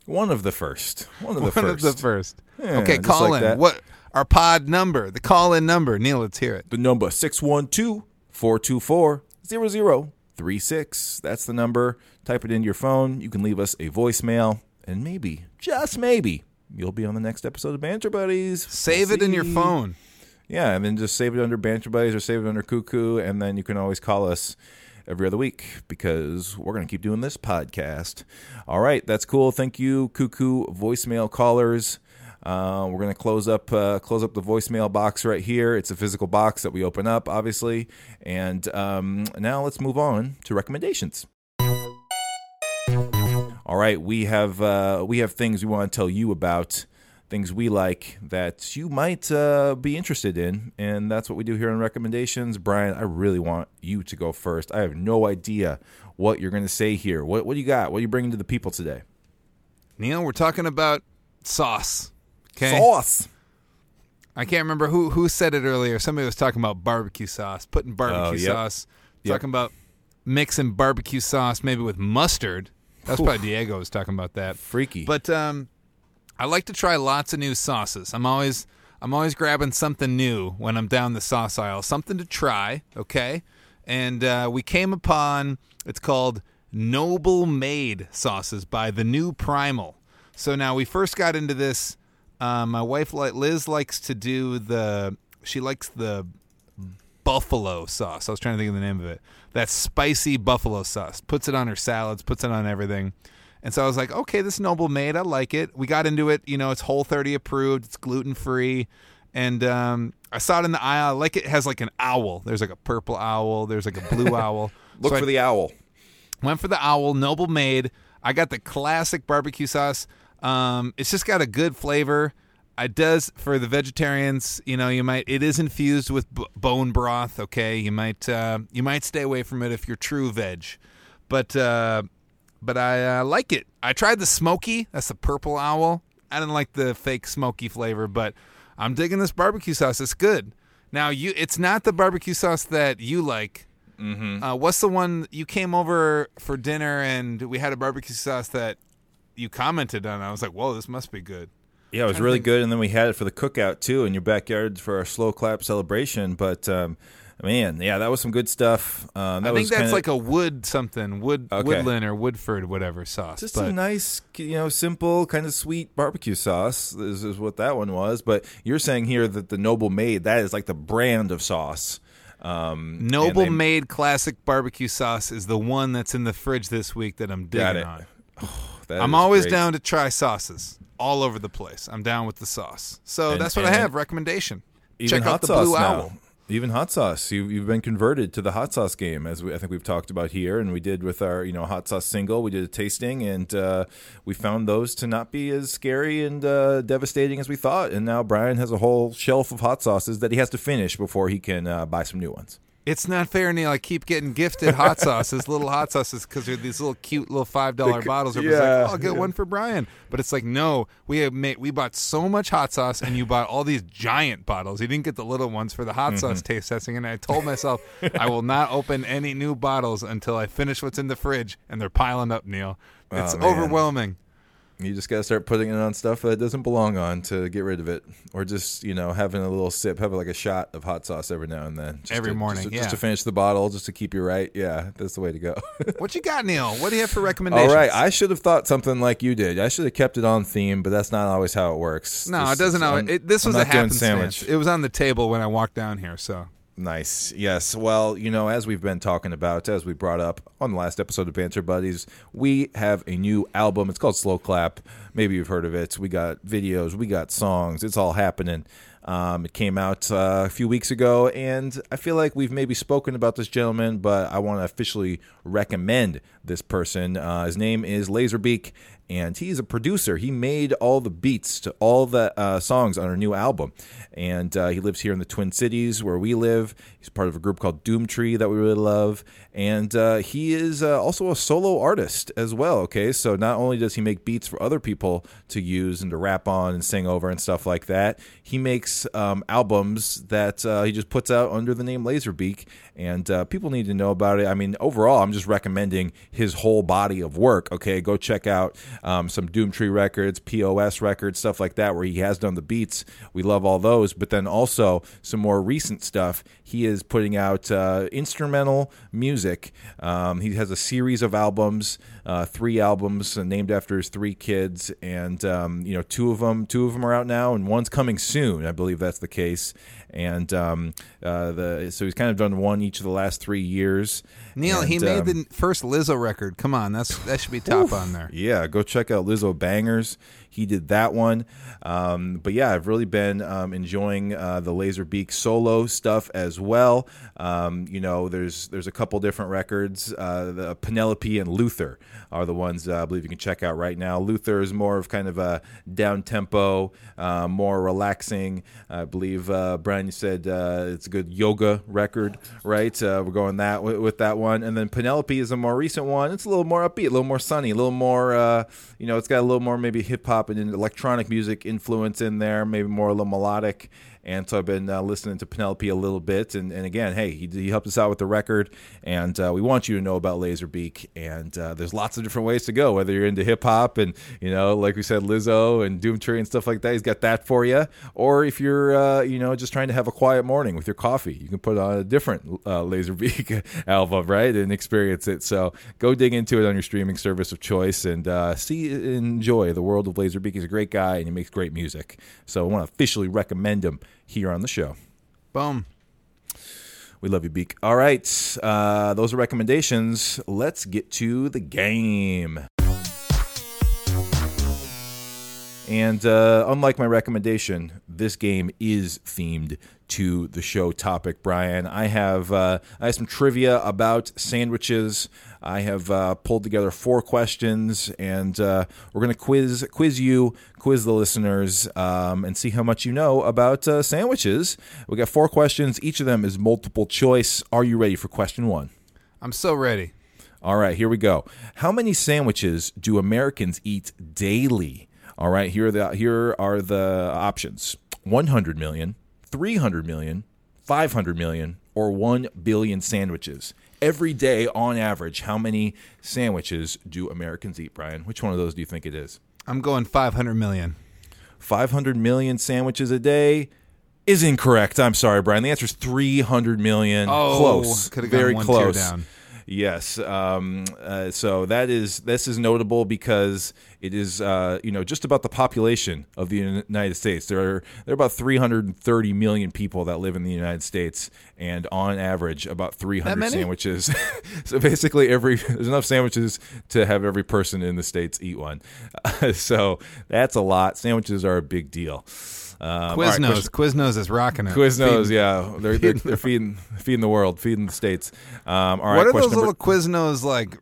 [SPEAKER 2] One of the first. One of the
[SPEAKER 3] One
[SPEAKER 2] first.
[SPEAKER 3] of the first.
[SPEAKER 2] Yeah,
[SPEAKER 3] okay, call
[SPEAKER 2] like
[SPEAKER 3] in.
[SPEAKER 2] that.
[SPEAKER 3] What our pod number? The call in number. Neil, let's hear it.
[SPEAKER 2] The number 612-424-0036. That's the number. Type it in your phone. You can leave us a voicemail, and maybe, just maybe, you'll be on the next episode of Banter Buddies.
[SPEAKER 3] Save
[SPEAKER 2] We'll
[SPEAKER 3] it in your phone.
[SPEAKER 2] Yeah, and then just save it under Banter Buddies or save it under Koo Koo, and then you can always call us every other week because we're going to keep doing this podcast. All right, that's cool. Thank you, Koo Koo voicemail callers. Uh, we're going to close up uh, close up the voicemail box right here. It's a physical box that we open up, obviously. And um, now let's move on to recommendations. All right, we have uh, we have things we want to tell you about, things we like that you might uh, be interested in, and that's what we do here on recommendations. Brian, I really want you to go first. I have no idea what you're going to say here. What what do you got? What are you bringing to the people today?
[SPEAKER 3] Neil, we're talking about sauce. Okay.
[SPEAKER 2] Sauce.
[SPEAKER 3] I can't remember who who said it earlier. Somebody was talking about barbecue sauce, putting barbecue
[SPEAKER 2] Oh, yep.
[SPEAKER 3] sauce,
[SPEAKER 2] Yep.
[SPEAKER 3] talking about mixing barbecue sauce maybe with mustard. That's
[SPEAKER 2] Oof.
[SPEAKER 3] probably Diego was talking about that.
[SPEAKER 2] Freaky.
[SPEAKER 3] But um, I like to try lots of new sauces. I'm always I'm always grabbing something new when I'm down the sauce aisle, something to try. Okay, and uh, we came upon it's called Noble Made sauces by the New Primal. So now we first got into this. Uh, my wife Liz likes to do the. She likes the buffalo sauce. I was trying to think of the name of it. That spicy buffalo sauce. Puts it on her salads, puts it on everything. And so I was like, okay, this noble made, I like it. We got into it, you know, it's whole 30 approved, it's gluten free. and um, I saw it in the aisle. I like it has like an owl. There's like a purple owl. There's like a blue owl.
[SPEAKER 2] Look
[SPEAKER 3] So
[SPEAKER 2] for
[SPEAKER 3] I
[SPEAKER 2] the owl.
[SPEAKER 3] Went for the owl, Noble Made. I got the classic barbecue sauce. Um, it's just got a good flavor. It does for the vegetarians. You know, you might it is infused with b- bone broth. Okay, you might uh, you might stay away from it if you're true veg, but uh, but I uh, like it. I tried the smoky. That's the purple owl. I didn't like the fake smoky flavor, but I'm digging this barbecue sauce. It's good. Now you, it's not the barbecue sauce that you like.
[SPEAKER 2] Mm-hmm.
[SPEAKER 3] Uh, what's the one you came over for dinner and we had a barbecue sauce that you commented on? I was like, whoa, this must be good.
[SPEAKER 2] Yeah, it was really
[SPEAKER 3] think-
[SPEAKER 2] good, and then we had it for the cookout too in your backyard for our slow clap celebration. But um, man, yeah, that was some good stuff. Um, that
[SPEAKER 3] I think that's
[SPEAKER 2] kinda-
[SPEAKER 3] like a wood something, wood
[SPEAKER 2] Okay.
[SPEAKER 3] woodland or Woodford, whatever sauce.
[SPEAKER 2] just
[SPEAKER 3] but
[SPEAKER 2] a nice, you know, simple kind of sweet barbecue sauce. Is, is what that one was. But you're saying here that the Noble Made that is like the brand of sauce. Um,
[SPEAKER 3] Noble
[SPEAKER 2] they-
[SPEAKER 3] Made classic barbecue sauce is the one that's in the fridge this week that I'm digging on.
[SPEAKER 2] that
[SPEAKER 3] I'm always
[SPEAKER 2] great.
[SPEAKER 3] down to try sauces all over the place. I'm down with the sauce. So
[SPEAKER 2] And-
[SPEAKER 3] that's what I have. Recommendation. Check out the Blue
[SPEAKER 2] now.
[SPEAKER 3] Owl.
[SPEAKER 2] Even hot sauce. You, you've been converted to the hot sauce game, as we, I think we've talked about here, and we did with our you know hot sauce single. We did a tasting, and uh, we found those to not be as scary and uh, devastating as we thought. And now Brian has a whole shelf of hot sauces that he has to finish before he can uh, buy some new ones.
[SPEAKER 3] It's not fair, Neil. I keep getting gifted hot sauces, little hot sauces, because they're these little cute little five dollar bottles. Everybody's
[SPEAKER 2] yeah,
[SPEAKER 3] like, oh, I'll get
[SPEAKER 2] yeah.
[SPEAKER 3] one for Brian. But it's like, no, we have made we bought so much hot sauce, and you bought all these giant bottles. You didn't get the little ones for the hot sauce
[SPEAKER 2] Mhm.
[SPEAKER 3] taste testing. And I told myself I will not open any new bottles until I finish what's in the fridge, and they're piling up, Neil. It's
[SPEAKER 2] Oh,
[SPEAKER 3] overwhelming.
[SPEAKER 2] You just got to start putting it on stuff that it doesn't belong on to get rid of it, or just you know having a little sip, have like a shot of hot sauce every now and then, just
[SPEAKER 3] Every
[SPEAKER 2] to-
[SPEAKER 3] morning,
[SPEAKER 2] just to,
[SPEAKER 3] yeah.
[SPEAKER 2] just to finish the bottle, just to keep you right. Yeah, that's the way to go.
[SPEAKER 3] What you got, Neil? What do you have for recommendations?
[SPEAKER 2] All right, I should have thought something like you did. I should have kept it on theme, but that's not always how it works.
[SPEAKER 3] no, it doesn't.
[SPEAKER 2] is-
[SPEAKER 3] it, this
[SPEAKER 2] I'm
[SPEAKER 3] was a happenstance. It was on the table when I walked down here. So
[SPEAKER 2] Nice. Yes. Well, you know, as we've been talking about, as we brought up on the last episode of Banter Buddies, we have a new album. It's called Slow Clap. Maybe you've heard of it. We got videos, we got songs. It's all happening. Um, it came out uh, a few weeks ago, and I feel like we've maybe spoken about this gentleman, but I want to officially recommend this person. Uh, his name is Lazerbeak, and he's a producer. He made all the beats to all the uh, songs on our new album, and uh, he lives here in the Twin Cities where we live. He's part of a group called Doomtree that we really love, and uh, he is uh, also a solo artist as well. Okay, so not only does he make beats for other people to use and to rap on and sing over and stuff like that, he makes um, albums that uh, he just puts out under the name Lazerbeak, and uh, people need to know about it. I mean, overall, I'm just recommending his whole body of work. Okay, go check out um, some Doomtree records, POS records, stuff like that, where he has done the beats. We love all those, but then also some more recent stuff. He is putting out uh, instrumental music. Um, he has a series of albums, uh, three albums uh, named after his three kids, and um, you know, two of them, two of them are out now, and one's coming soon. I believe that's the case. And um, uh, the so he's kind of done one each of the last three years.
[SPEAKER 3] Neil, he made
[SPEAKER 2] um,
[SPEAKER 3] the first Lizzo record. Come on, that's that should be top on there.
[SPEAKER 2] yeah, go check out Lizzobangers. He did that one. Um, but yeah, I've really been um, enjoying uh, the Lazerbeak solo stuff as well. Um, you know, there's there's a couple different records. Uh, the Penelope and Luther are the ones uh, I believe you can check out right now. Luther is more of kind of a down tempo, uh, more relaxing. I believe uh, Brian you said uh, it's a good yoga record, right? We're going that with, that one, and then Penelope is a more recent one. It's a little more upbeat, a little more sunny, a little more, you know, it's got a little more maybe hip hop and electronic music influence in there, maybe more a little melodic. And so I've been uh, listening to Penelope a little bit, and, and again, hey, he, he helped us out with the record, and uh, we want you to know about Lazerbeak. And uh, there's lots of different ways to go, whether you're into hip hop and you know, like we said, Lizzo and Doomtree and stuff like that. He's got that for you. Or if you're, uh, you know, just trying to have a quiet morning with your coffee, you can put on a different uh, Lazerbeak album, right, and experience it. So go dig into it on your streaming service of choice and uh, see, enjoy the world of Lazerbeak. He's a great guy and he makes great music. So I want to officially recommend him here on the show.
[SPEAKER 3] Boom.
[SPEAKER 2] We love you, Beak. All right. Uh, those are recommendations. Let's get to the game. And uh, unlike my recommendation, this game is themed to the show topic, Brian. I have uh, I have some trivia about sandwiches. I have uh, pulled together four questions, and uh, we're going to quiz quiz you, quiz the listeners, um, and see how much you know about uh, sandwiches. We got four questions. Each of them is multiple choice. Are you ready for question one?
[SPEAKER 3] I'm so ready.
[SPEAKER 2] All right, here we go. How many sandwiches do Americans eat daily? All right, here are the here are the options: 100 million, 300 million, 500 million, or 1 billion sandwiches. Every day on average, how many sandwiches do Americans eat, Brian? Which one of those do you think it is?
[SPEAKER 3] I'm going 500 million.
[SPEAKER 2] 500 million sandwiches a day is incorrect. I'm sorry, Brian. The answer is 300 million.
[SPEAKER 3] Oh,
[SPEAKER 2] close. Very close. Yes. Um, uh, so that is this is notable because it is uh, you know just about the population of the United States. There are there are about 330 million people that live in the United States, and on average, about 300 sandwiches. so basically, every there's enough sandwiches to have every person in the states eat one. so that's a lot. Sandwiches are a big deal. Um,
[SPEAKER 3] Quiznos.
[SPEAKER 2] question-
[SPEAKER 3] Quiznos is rocking it.
[SPEAKER 2] Quiznos,
[SPEAKER 3] Feeding-
[SPEAKER 2] yeah, they're they're, they're feeding feeding the world, feeding the states. Um, all right,
[SPEAKER 3] what are those
[SPEAKER 2] number-
[SPEAKER 3] little Quiznos like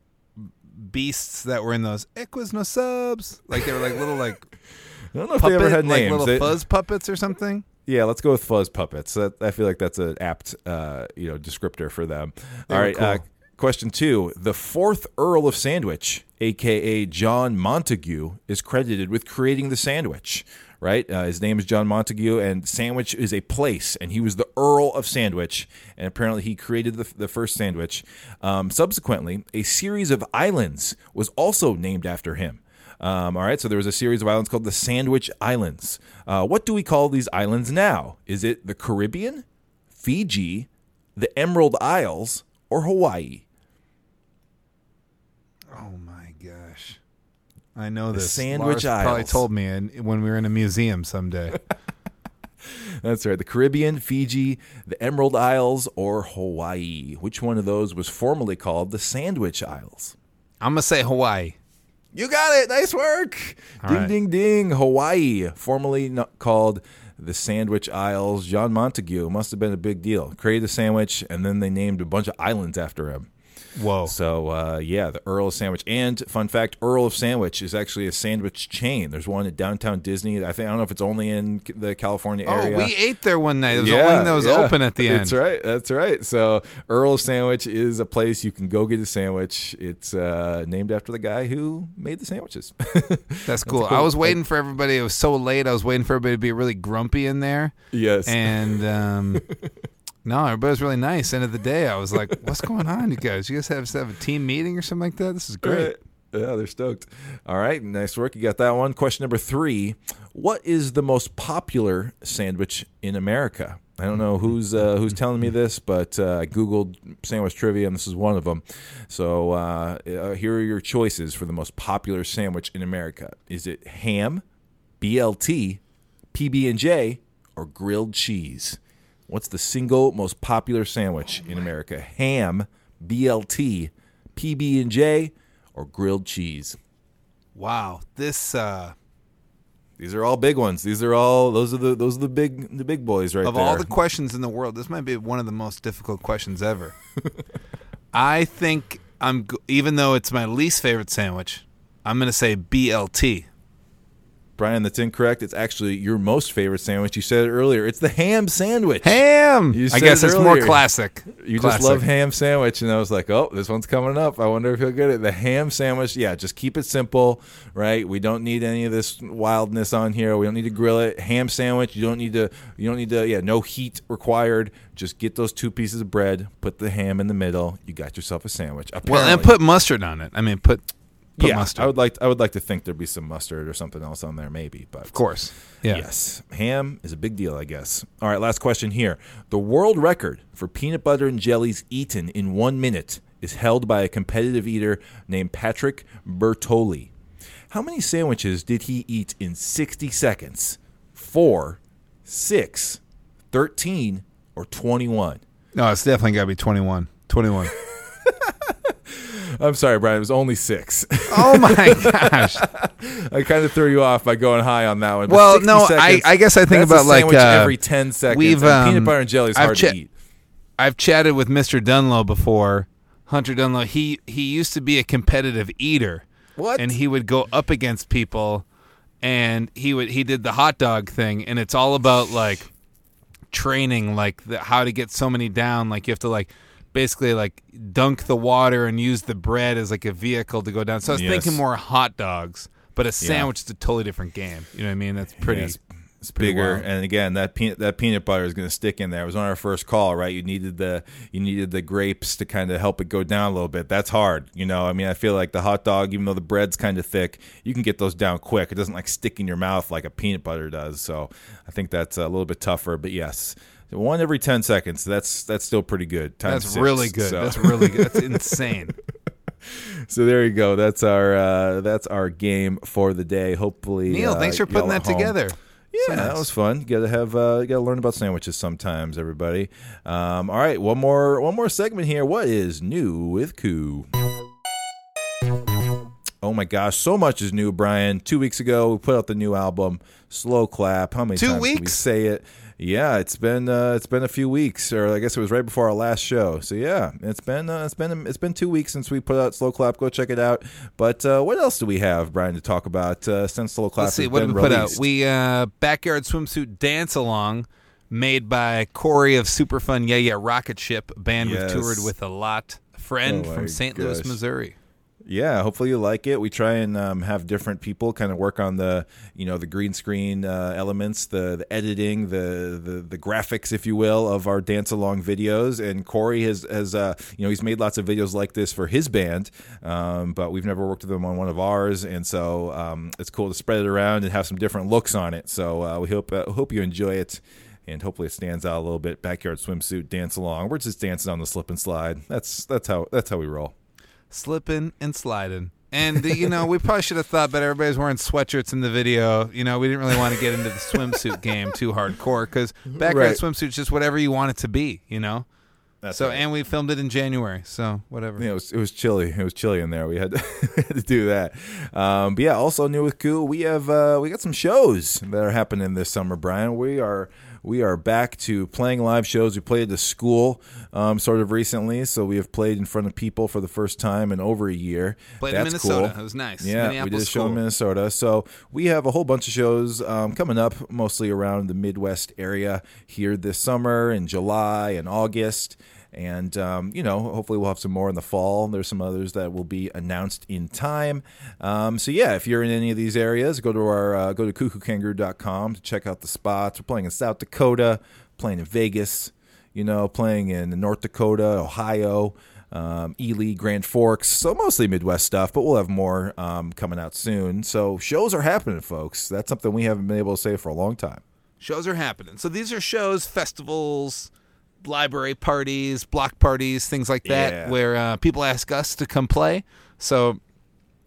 [SPEAKER 3] beasts that were in those eh, Quiznos subs? Like they were like little like
[SPEAKER 2] I don't know if they ever had
[SPEAKER 3] like
[SPEAKER 2] names.
[SPEAKER 3] little
[SPEAKER 2] They-
[SPEAKER 3] fuzz puppets or something.
[SPEAKER 2] Yeah, let's go with fuzz puppets. That, I feel like that's an apt, uh, you know, descriptor for them.
[SPEAKER 3] They
[SPEAKER 2] All right. Uh, question two: The fourth Earl of Sandwich, aka John Montagu, is credited with creating the sandwich. Right, uh, his name is John Montagu, and Sandwich is a place, and he was the Earl of Sandwich, and apparently he created the, the first sandwich. Um, subsequently, a series of islands was also named after him. Um, all right, so there was a series of islands called the Sandwich Islands. Uh, what do we call these islands now? Is it the Caribbean, Fiji, the Emerald Isles, or Hawaii?
[SPEAKER 3] Oh my gosh. I know
[SPEAKER 2] The
[SPEAKER 3] this.
[SPEAKER 2] Sandwich
[SPEAKER 3] Lars Probably told me in, when we were in a museum someday.
[SPEAKER 2] That's right, the Caribbean, Fiji, the Emerald Isles, or Hawaii. Which one of those was formerly called the Sandwich Isles?
[SPEAKER 3] I'm gonna say Hawaii.
[SPEAKER 2] You got it. Nice work.
[SPEAKER 3] All
[SPEAKER 2] ding,
[SPEAKER 3] right.
[SPEAKER 2] ding, ding. Hawaii, formerly called the Sandwich Isles. John Montagu must have been a big deal. Created a sandwich, and then they named a bunch of islands after him.
[SPEAKER 3] Whoa.
[SPEAKER 2] So uh, yeah, the Earl of Sandwich. And fun fact, Earl of Sandwich is actually a sandwich chain. There's one at downtown Disney. I think I don't know if it's only in the California
[SPEAKER 3] Oh,
[SPEAKER 2] area.
[SPEAKER 3] we ate there one night. It was the only thing that was
[SPEAKER 2] yeah.
[SPEAKER 3] open at the end.
[SPEAKER 2] That's right. That's right. So Earl of Sandwich is a place you can go get a sandwich. It's uh, named after the guy who made the sandwiches.
[SPEAKER 3] That's cool. I was waiting for everybody. It was so late. I was waiting for everybody to be really grumpy in there.
[SPEAKER 2] Yes.
[SPEAKER 3] And um, no, everybody was really nice. End of the day, I was like, "What's going on, you guys? You guys have have a team meeting or something like that? This is great."
[SPEAKER 2] Yeah, they're stoked. All right, nice work. You got that one. Question number three: What is the most popular sandwich in America? I don't know who's uh, who's telling me this, but uh, I googled sandwich trivia, and this is one of them. So uh, uh, here are your choices for the most popular sandwich in America: Is it ham, BLT, PB and J, or grilled cheese? What's the single most popular sandwich in America? Ham, BLT, PB and J, or grilled cheese?
[SPEAKER 3] Wow, this uh,
[SPEAKER 2] These are all big ones. These are all those are the those are the big the big boys right
[SPEAKER 3] of
[SPEAKER 2] there.
[SPEAKER 3] all the questions in the world, this might be one of the most difficult questions ever. I think I'm even though it's my least favorite sandwich, I'm going to say BLT.
[SPEAKER 2] Brian, that's incorrect. It's actually your most favorite sandwich. You said it earlier. It's the ham sandwich.
[SPEAKER 3] Ham.
[SPEAKER 2] You
[SPEAKER 3] I guess
[SPEAKER 2] it
[SPEAKER 3] it's more classic.
[SPEAKER 2] You
[SPEAKER 3] Classic.
[SPEAKER 2] just love ham sandwich, and I was like, oh, this one's coming up. I wonder if he'll get it. The ham sandwich, yeah, just keep it simple, right? We don't need any of this wildness on here. We don't need to grill it. Ham sandwich, you don't need to. You don't need to. Yeah, no heat required. Just get those two pieces of bread, put the ham in the middle. You got yourself a sandwich.
[SPEAKER 3] Well, and put mustard on it. I mean, put put
[SPEAKER 2] yeah,
[SPEAKER 3] mustard.
[SPEAKER 2] I would like. I would like to think there'd be some mustard or something else on there, maybe. But of
[SPEAKER 3] course, yeah.
[SPEAKER 2] Yes, ham is a big deal, I guess. All right, last question here. The world record for peanut butter and jellies eaten in one minute is held by a competitive eater named Patrick Bertoli. How many sandwiches did he eat in 60 seconds? Four, six, 13, or 21?
[SPEAKER 3] No, it's definitely got to be 21. 21.
[SPEAKER 2] I'm sorry, Brian. It was only six.
[SPEAKER 3] Oh my gosh!
[SPEAKER 2] I kind of threw you off by going high on that one. but
[SPEAKER 3] Well, no, I,
[SPEAKER 2] seconds,
[SPEAKER 3] I guess I think about like uh,
[SPEAKER 2] every ten seconds.
[SPEAKER 3] We've um,
[SPEAKER 2] peanut butter and jelly is
[SPEAKER 3] I've
[SPEAKER 2] hard
[SPEAKER 3] cha-
[SPEAKER 2] to eat.
[SPEAKER 3] I've chatted with Mr. Dunlow before. Hunter Dunlow. He he used to be a competitive eater.
[SPEAKER 2] What?
[SPEAKER 3] And he would go up against people, and he would he did the hot dog thing, and it's all about like training, like the, how to get so many down. Like you have to like basically like dunk the water and use the bread as like a vehicle to go down. So I was
[SPEAKER 2] Yes.
[SPEAKER 3] thinking more hot dogs, but a sandwich is a totally different game. You know what I mean? That's pretty.
[SPEAKER 2] Yeah, it's, it's
[SPEAKER 3] pretty
[SPEAKER 2] bigger,
[SPEAKER 3] wild.
[SPEAKER 2] and again, that peanut that peanut butter is going to stick in there. It was on our first call, right? You needed the you needed the grapes to kind of help it go down a little bit. That's hard, you know. I mean, I feel like the hot dog, even though the bread's kind of thick, you can get those down quick. It doesn't like stick in your mouth like a peanut butter does. So I think that's a little bit tougher. But yes, one every ten seconds. That's that's still pretty good. Times
[SPEAKER 3] That's
[SPEAKER 2] six,
[SPEAKER 3] really good.
[SPEAKER 2] so.
[SPEAKER 3] That's really good. That's insane.
[SPEAKER 2] So there you go. That's our uh, that's our game for the day. Hopefully,
[SPEAKER 3] Neil,
[SPEAKER 2] uh,
[SPEAKER 3] thanks for putting that
[SPEAKER 2] home-
[SPEAKER 3] together.
[SPEAKER 2] Yeah,
[SPEAKER 3] So
[SPEAKER 2] that was fun. You gotta have uh, you gotta learn about sandwiches sometimes, everybody. Um, all right, one more one more segment here. What is new with Koo? Oh my gosh, so much is new, Brian. Two weeks ago, we put out the new album, Slow Clap. How many
[SPEAKER 3] Two
[SPEAKER 2] times can we say it? Yeah, it's been uh, it's been a few weeks, or I guess it was right before our last show. So yeah, it's been uh, it's been it's been two weeks since we put out Slow Clap. Go check it out. But uh, what else do we have, Brian, to talk about uh, since Slow Clap
[SPEAKER 3] Let's see, what we put out? We uh, backyard swimsuit dance along, made by Corey of Superfun Yeah Yeah Rocket Ship, band
[SPEAKER 2] Yes.
[SPEAKER 3] we've toured with a lot. Friend
[SPEAKER 2] Oh
[SPEAKER 3] from St. Louis. Missouri.
[SPEAKER 2] Yeah, hopefully you like it. We try and um, have different people kind of work on the, you know, the green screen uh, elements, the, the editing, the, the the graphics, if you will, of our dance along videos. And Corey has has uh, you know he's made lots of videos like this for his band, um, but we've never worked with them on one of ours, and so um, it's cool to spread it around and have some different looks on it. So uh, we hope uh, hope you enjoy it. And hopefully it stands out a little bit. Backyard swimsuit, dance along. We're just dancing on the slip and slide. That's that's how that's how we roll.
[SPEAKER 3] Slipping and sliding. And, you know, we probably should have thought that everybody's wearing sweatshirts in the video. You know, we didn't really want to get into the swimsuit game too hardcore because backyard
[SPEAKER 2] Right.
[SPEAKER 3] swimsuit's just whatever you want it to be, you know?
[SPEAKER 2] That's
[SPEAKER 3] so,
[SPEAKER 2] right.
[SPEAKER 3] and we filmed it in January, so whatever.
[SPEAKER 2] Yeah, it was it was chilly. It was chilly in there. We had to, we had to do that. Um, but yeah, also new with Koo, we have uh, we got some shows that are happening this summer. Brian, we are we are back to playing live shows. We played at the school um, sort of recently, so we have played in front of people for the first time in over a year.
[SPEAKER 3] Played in
[SPEAKER 2] That's
[SPEAKER 3] Minnesota.
[SPEAKER 2] Cool.
[SPEAKER 3] It was nice.
[SPEAKER 2] Yeah, we did a show in Minnesota. So we have a whole bunch of shows um, coming up, mostly around the Midwest area here this summer in July and August. And, um, you know, hopefully we'll have some more in the fall. There's some others that will be announced in time. Um, so, yeah, if you're in any of these areas, go to our uh, go to kookookangaroo.com to check out the spots. We're playing in South Dakota, playing in Vegas, you know, playing in North Dakota, Ohio, um, Ely, Grand Forks. So mostly Midwest stuff, but we'll have more um, coming out soon. So shows are happening, folks. That's something we haven't been able to say for a long time.
[SPEAKER 3] Shows are happening. So these are shows, festivals, library parties, block parties, things like that,
[SPEAKER 2] Yeah.
[SPEAKER 3] where uh, people ask us to come play. So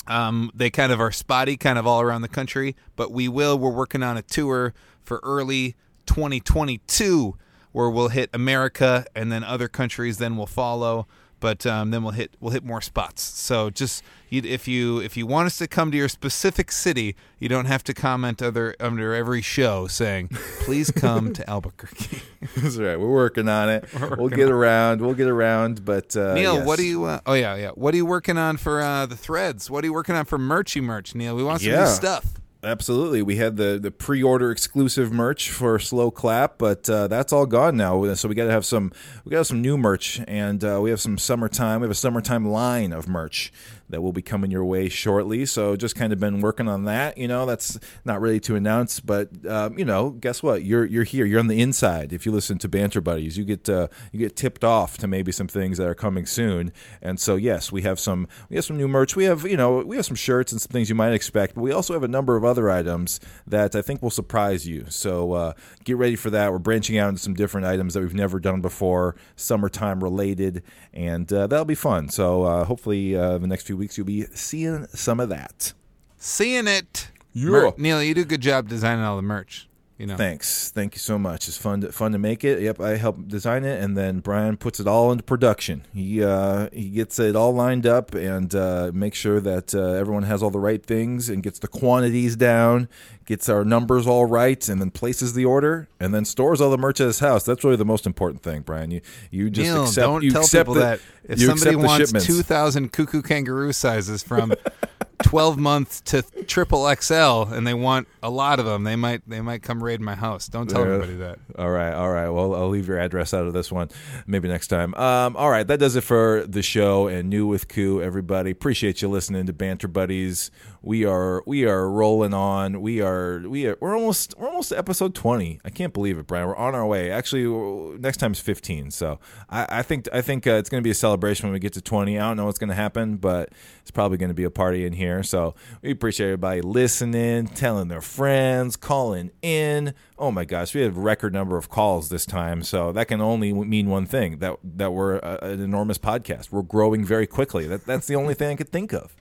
[SPEAKER 3] um, they kind of are spotty, kind of all around the country. But we will. We're working on a tour for early 2022, where we'll hit America, and then other countries then we'll follow. But um, then we'll hit we'll hit more spots. So just if you if you want us to come to your specific city, you don't have to comment other under every show saying, "Please come to Albuquerque."
[SPEAKER 2] That's right. We're working on it.
[SPEAKER 3] We're
[SPEAKER 2] we'll get
[SPEAKER 3] on it.
[SPEAKER 2] around. We'll get around. But uh,
[SPEAKER 3] Neil,
[SPEAKER 2] yes.
[SPEAKER 3] what are you? Uh, oh yeah, yeah. What are you working on for uh, the threads? What are you working on for merchy merch, Neil? We want some
[SPEAKER 2] Yeah.
[SPEAKER 3] new stuff.
[SPEAKER 2] Absolutely. We had the, the pre order exclusive merch for Slow Clap, but uh, that's all gone now. So we got to have some we got some new merch, and uh, we have some summertime. We have a summertime line of merch that will be coming your way shortly. So just kind of been working on that. You know, that's not really to announce, but um, you know, guess what? You're you're here. You're on the inside. If you listen to Banter Buddies, you get uh, you get tipped off to maybe some things that are coming soon. And so yes, we have some we have some new merch. We have you know we have some shirts and some things you might expect, but we also have a number of other items that I think will surprise you. So uh, get ready for that. We're branching out into some different items that we've never done before, summertime related, and uh, that'll be fun. So uh, hopefully uh, the next few weeks you'll be seeing some of that.
[SPEAKER 3] Seeing it.
[SPEAKER 2] Yeah.
[SPEAKER 3] Mer- Neil, you do a good job designing all the merch. You know.
[SPEAKER 2] Thanks. Thank you so much. It's fun to, fun to make it. Yep, I help design it, and then Brian puts it all into production. He uh, he gets it all lined up and uh, makes sure that uh, everyone has all the right things and gets the quantities down, gets our numbers all right, and then places the order and then stores all the merch at his house. That's really the most important thing, Brian. You you just
[SPEAKER 3] Neil,
[SPEAKER 2] accept.
[SPEAKER 3] don't
[SPEAKER 2] you
[SPEAKER 3] tell
[SPEAKER 2] accept
[SPEAKER 3] people
[SPEAKER 2] the-
[SPEAKER 3] that if somebody wants two thousand Koo Koo Kangaroo sizes from twelve month to triple XL and they want a lot of them, they might they might come raid my house. Don't tell everybody that.
[SPEAKER 2] All right, all right. Well, I'll leave your address out of this one. Maybe next time. Um, all right, that does it for the show and new with Koo. Everybody, appreciate you listening to Banter Buddies. We are we are rolling on. We are we are we're almost we're almost to episode twenty. I can't believe it, Brian. We're on our way. Actually, next time's fifteen. So I, I think I think uh, it's going to be a celebration when we get to twenty. I don't know what's going to happen, but it's probably going to be a party in here. So we appreciate everybody listening, telling their friends, calling in. Oh my gosh, we have a record number of calls this time. So that can only mean one thing that that we're a, an enormous podcast. We're growing very quickly. That that's the only thing I could think of.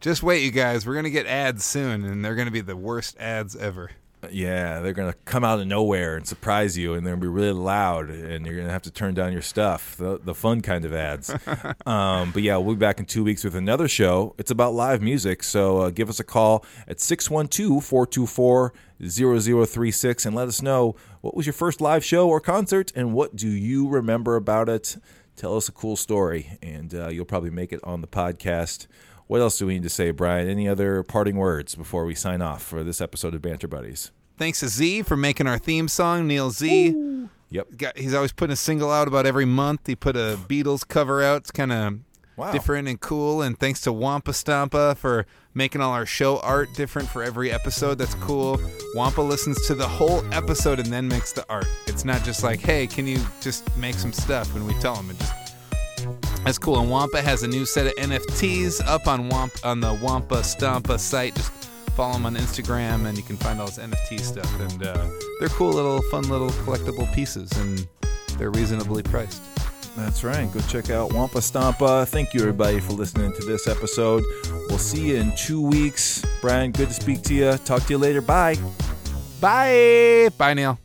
[SPEAKER 3] Just wait, you guys. We're gonna get ads soon, and they're gonna be the worst ads ever.
[SPEAKER 2] Yeah, they're gonna come out of nowhere and surprise you, and they're gonna be really loud, and you're gonna have to turn down your stuff. The the fun kind of ads. um, but yeah, we'll be back in two weeks with another show. It's about live music, so uh, give us a call at 612-424-0036 and let us know what was your first live show or concert, and what do you remember about it. Tell us a cool story, and uh, you'll probably make it on the podcast. What else do we need to say, Brian? Any other parting words before we sign off for this episode of Banter Buddies?
[SPEAKER 3] Thanks to Z for making our theme song. Neil Z.
[SPEAKER 2] Yep.
[SPEAKER 3] Got, he's always putting a single out about every month. He put a Beatles cover out. It's kind of
[SPEAKER 2] Wow.
[SPEAKER 3] different and cool. And thanks to Wampa Stampa for making all our show art different for every episode. That's cool. Wampa listens to the whole episode and then makes the art. It's not just like, hey, can you just make some stuff? And we tell him. It just that's cool. And Wampa has a new set of NFTs up on Wamp on the Wampa Stampa site. Just follow him on Instagram, and you can find all his NFT stuff. And uh, they're cool little, fun little collectible pieces, and they're reasonably priced.
[SPEAKER 2] That's right. Go check out Wampa Stampa. Thank you, everybody, for listening to this episode. We'll see you in two weeks. Brian, good to speak to you. Talk to you later. Bye.
[SPEAKER 3] Bye. Bye, Neil.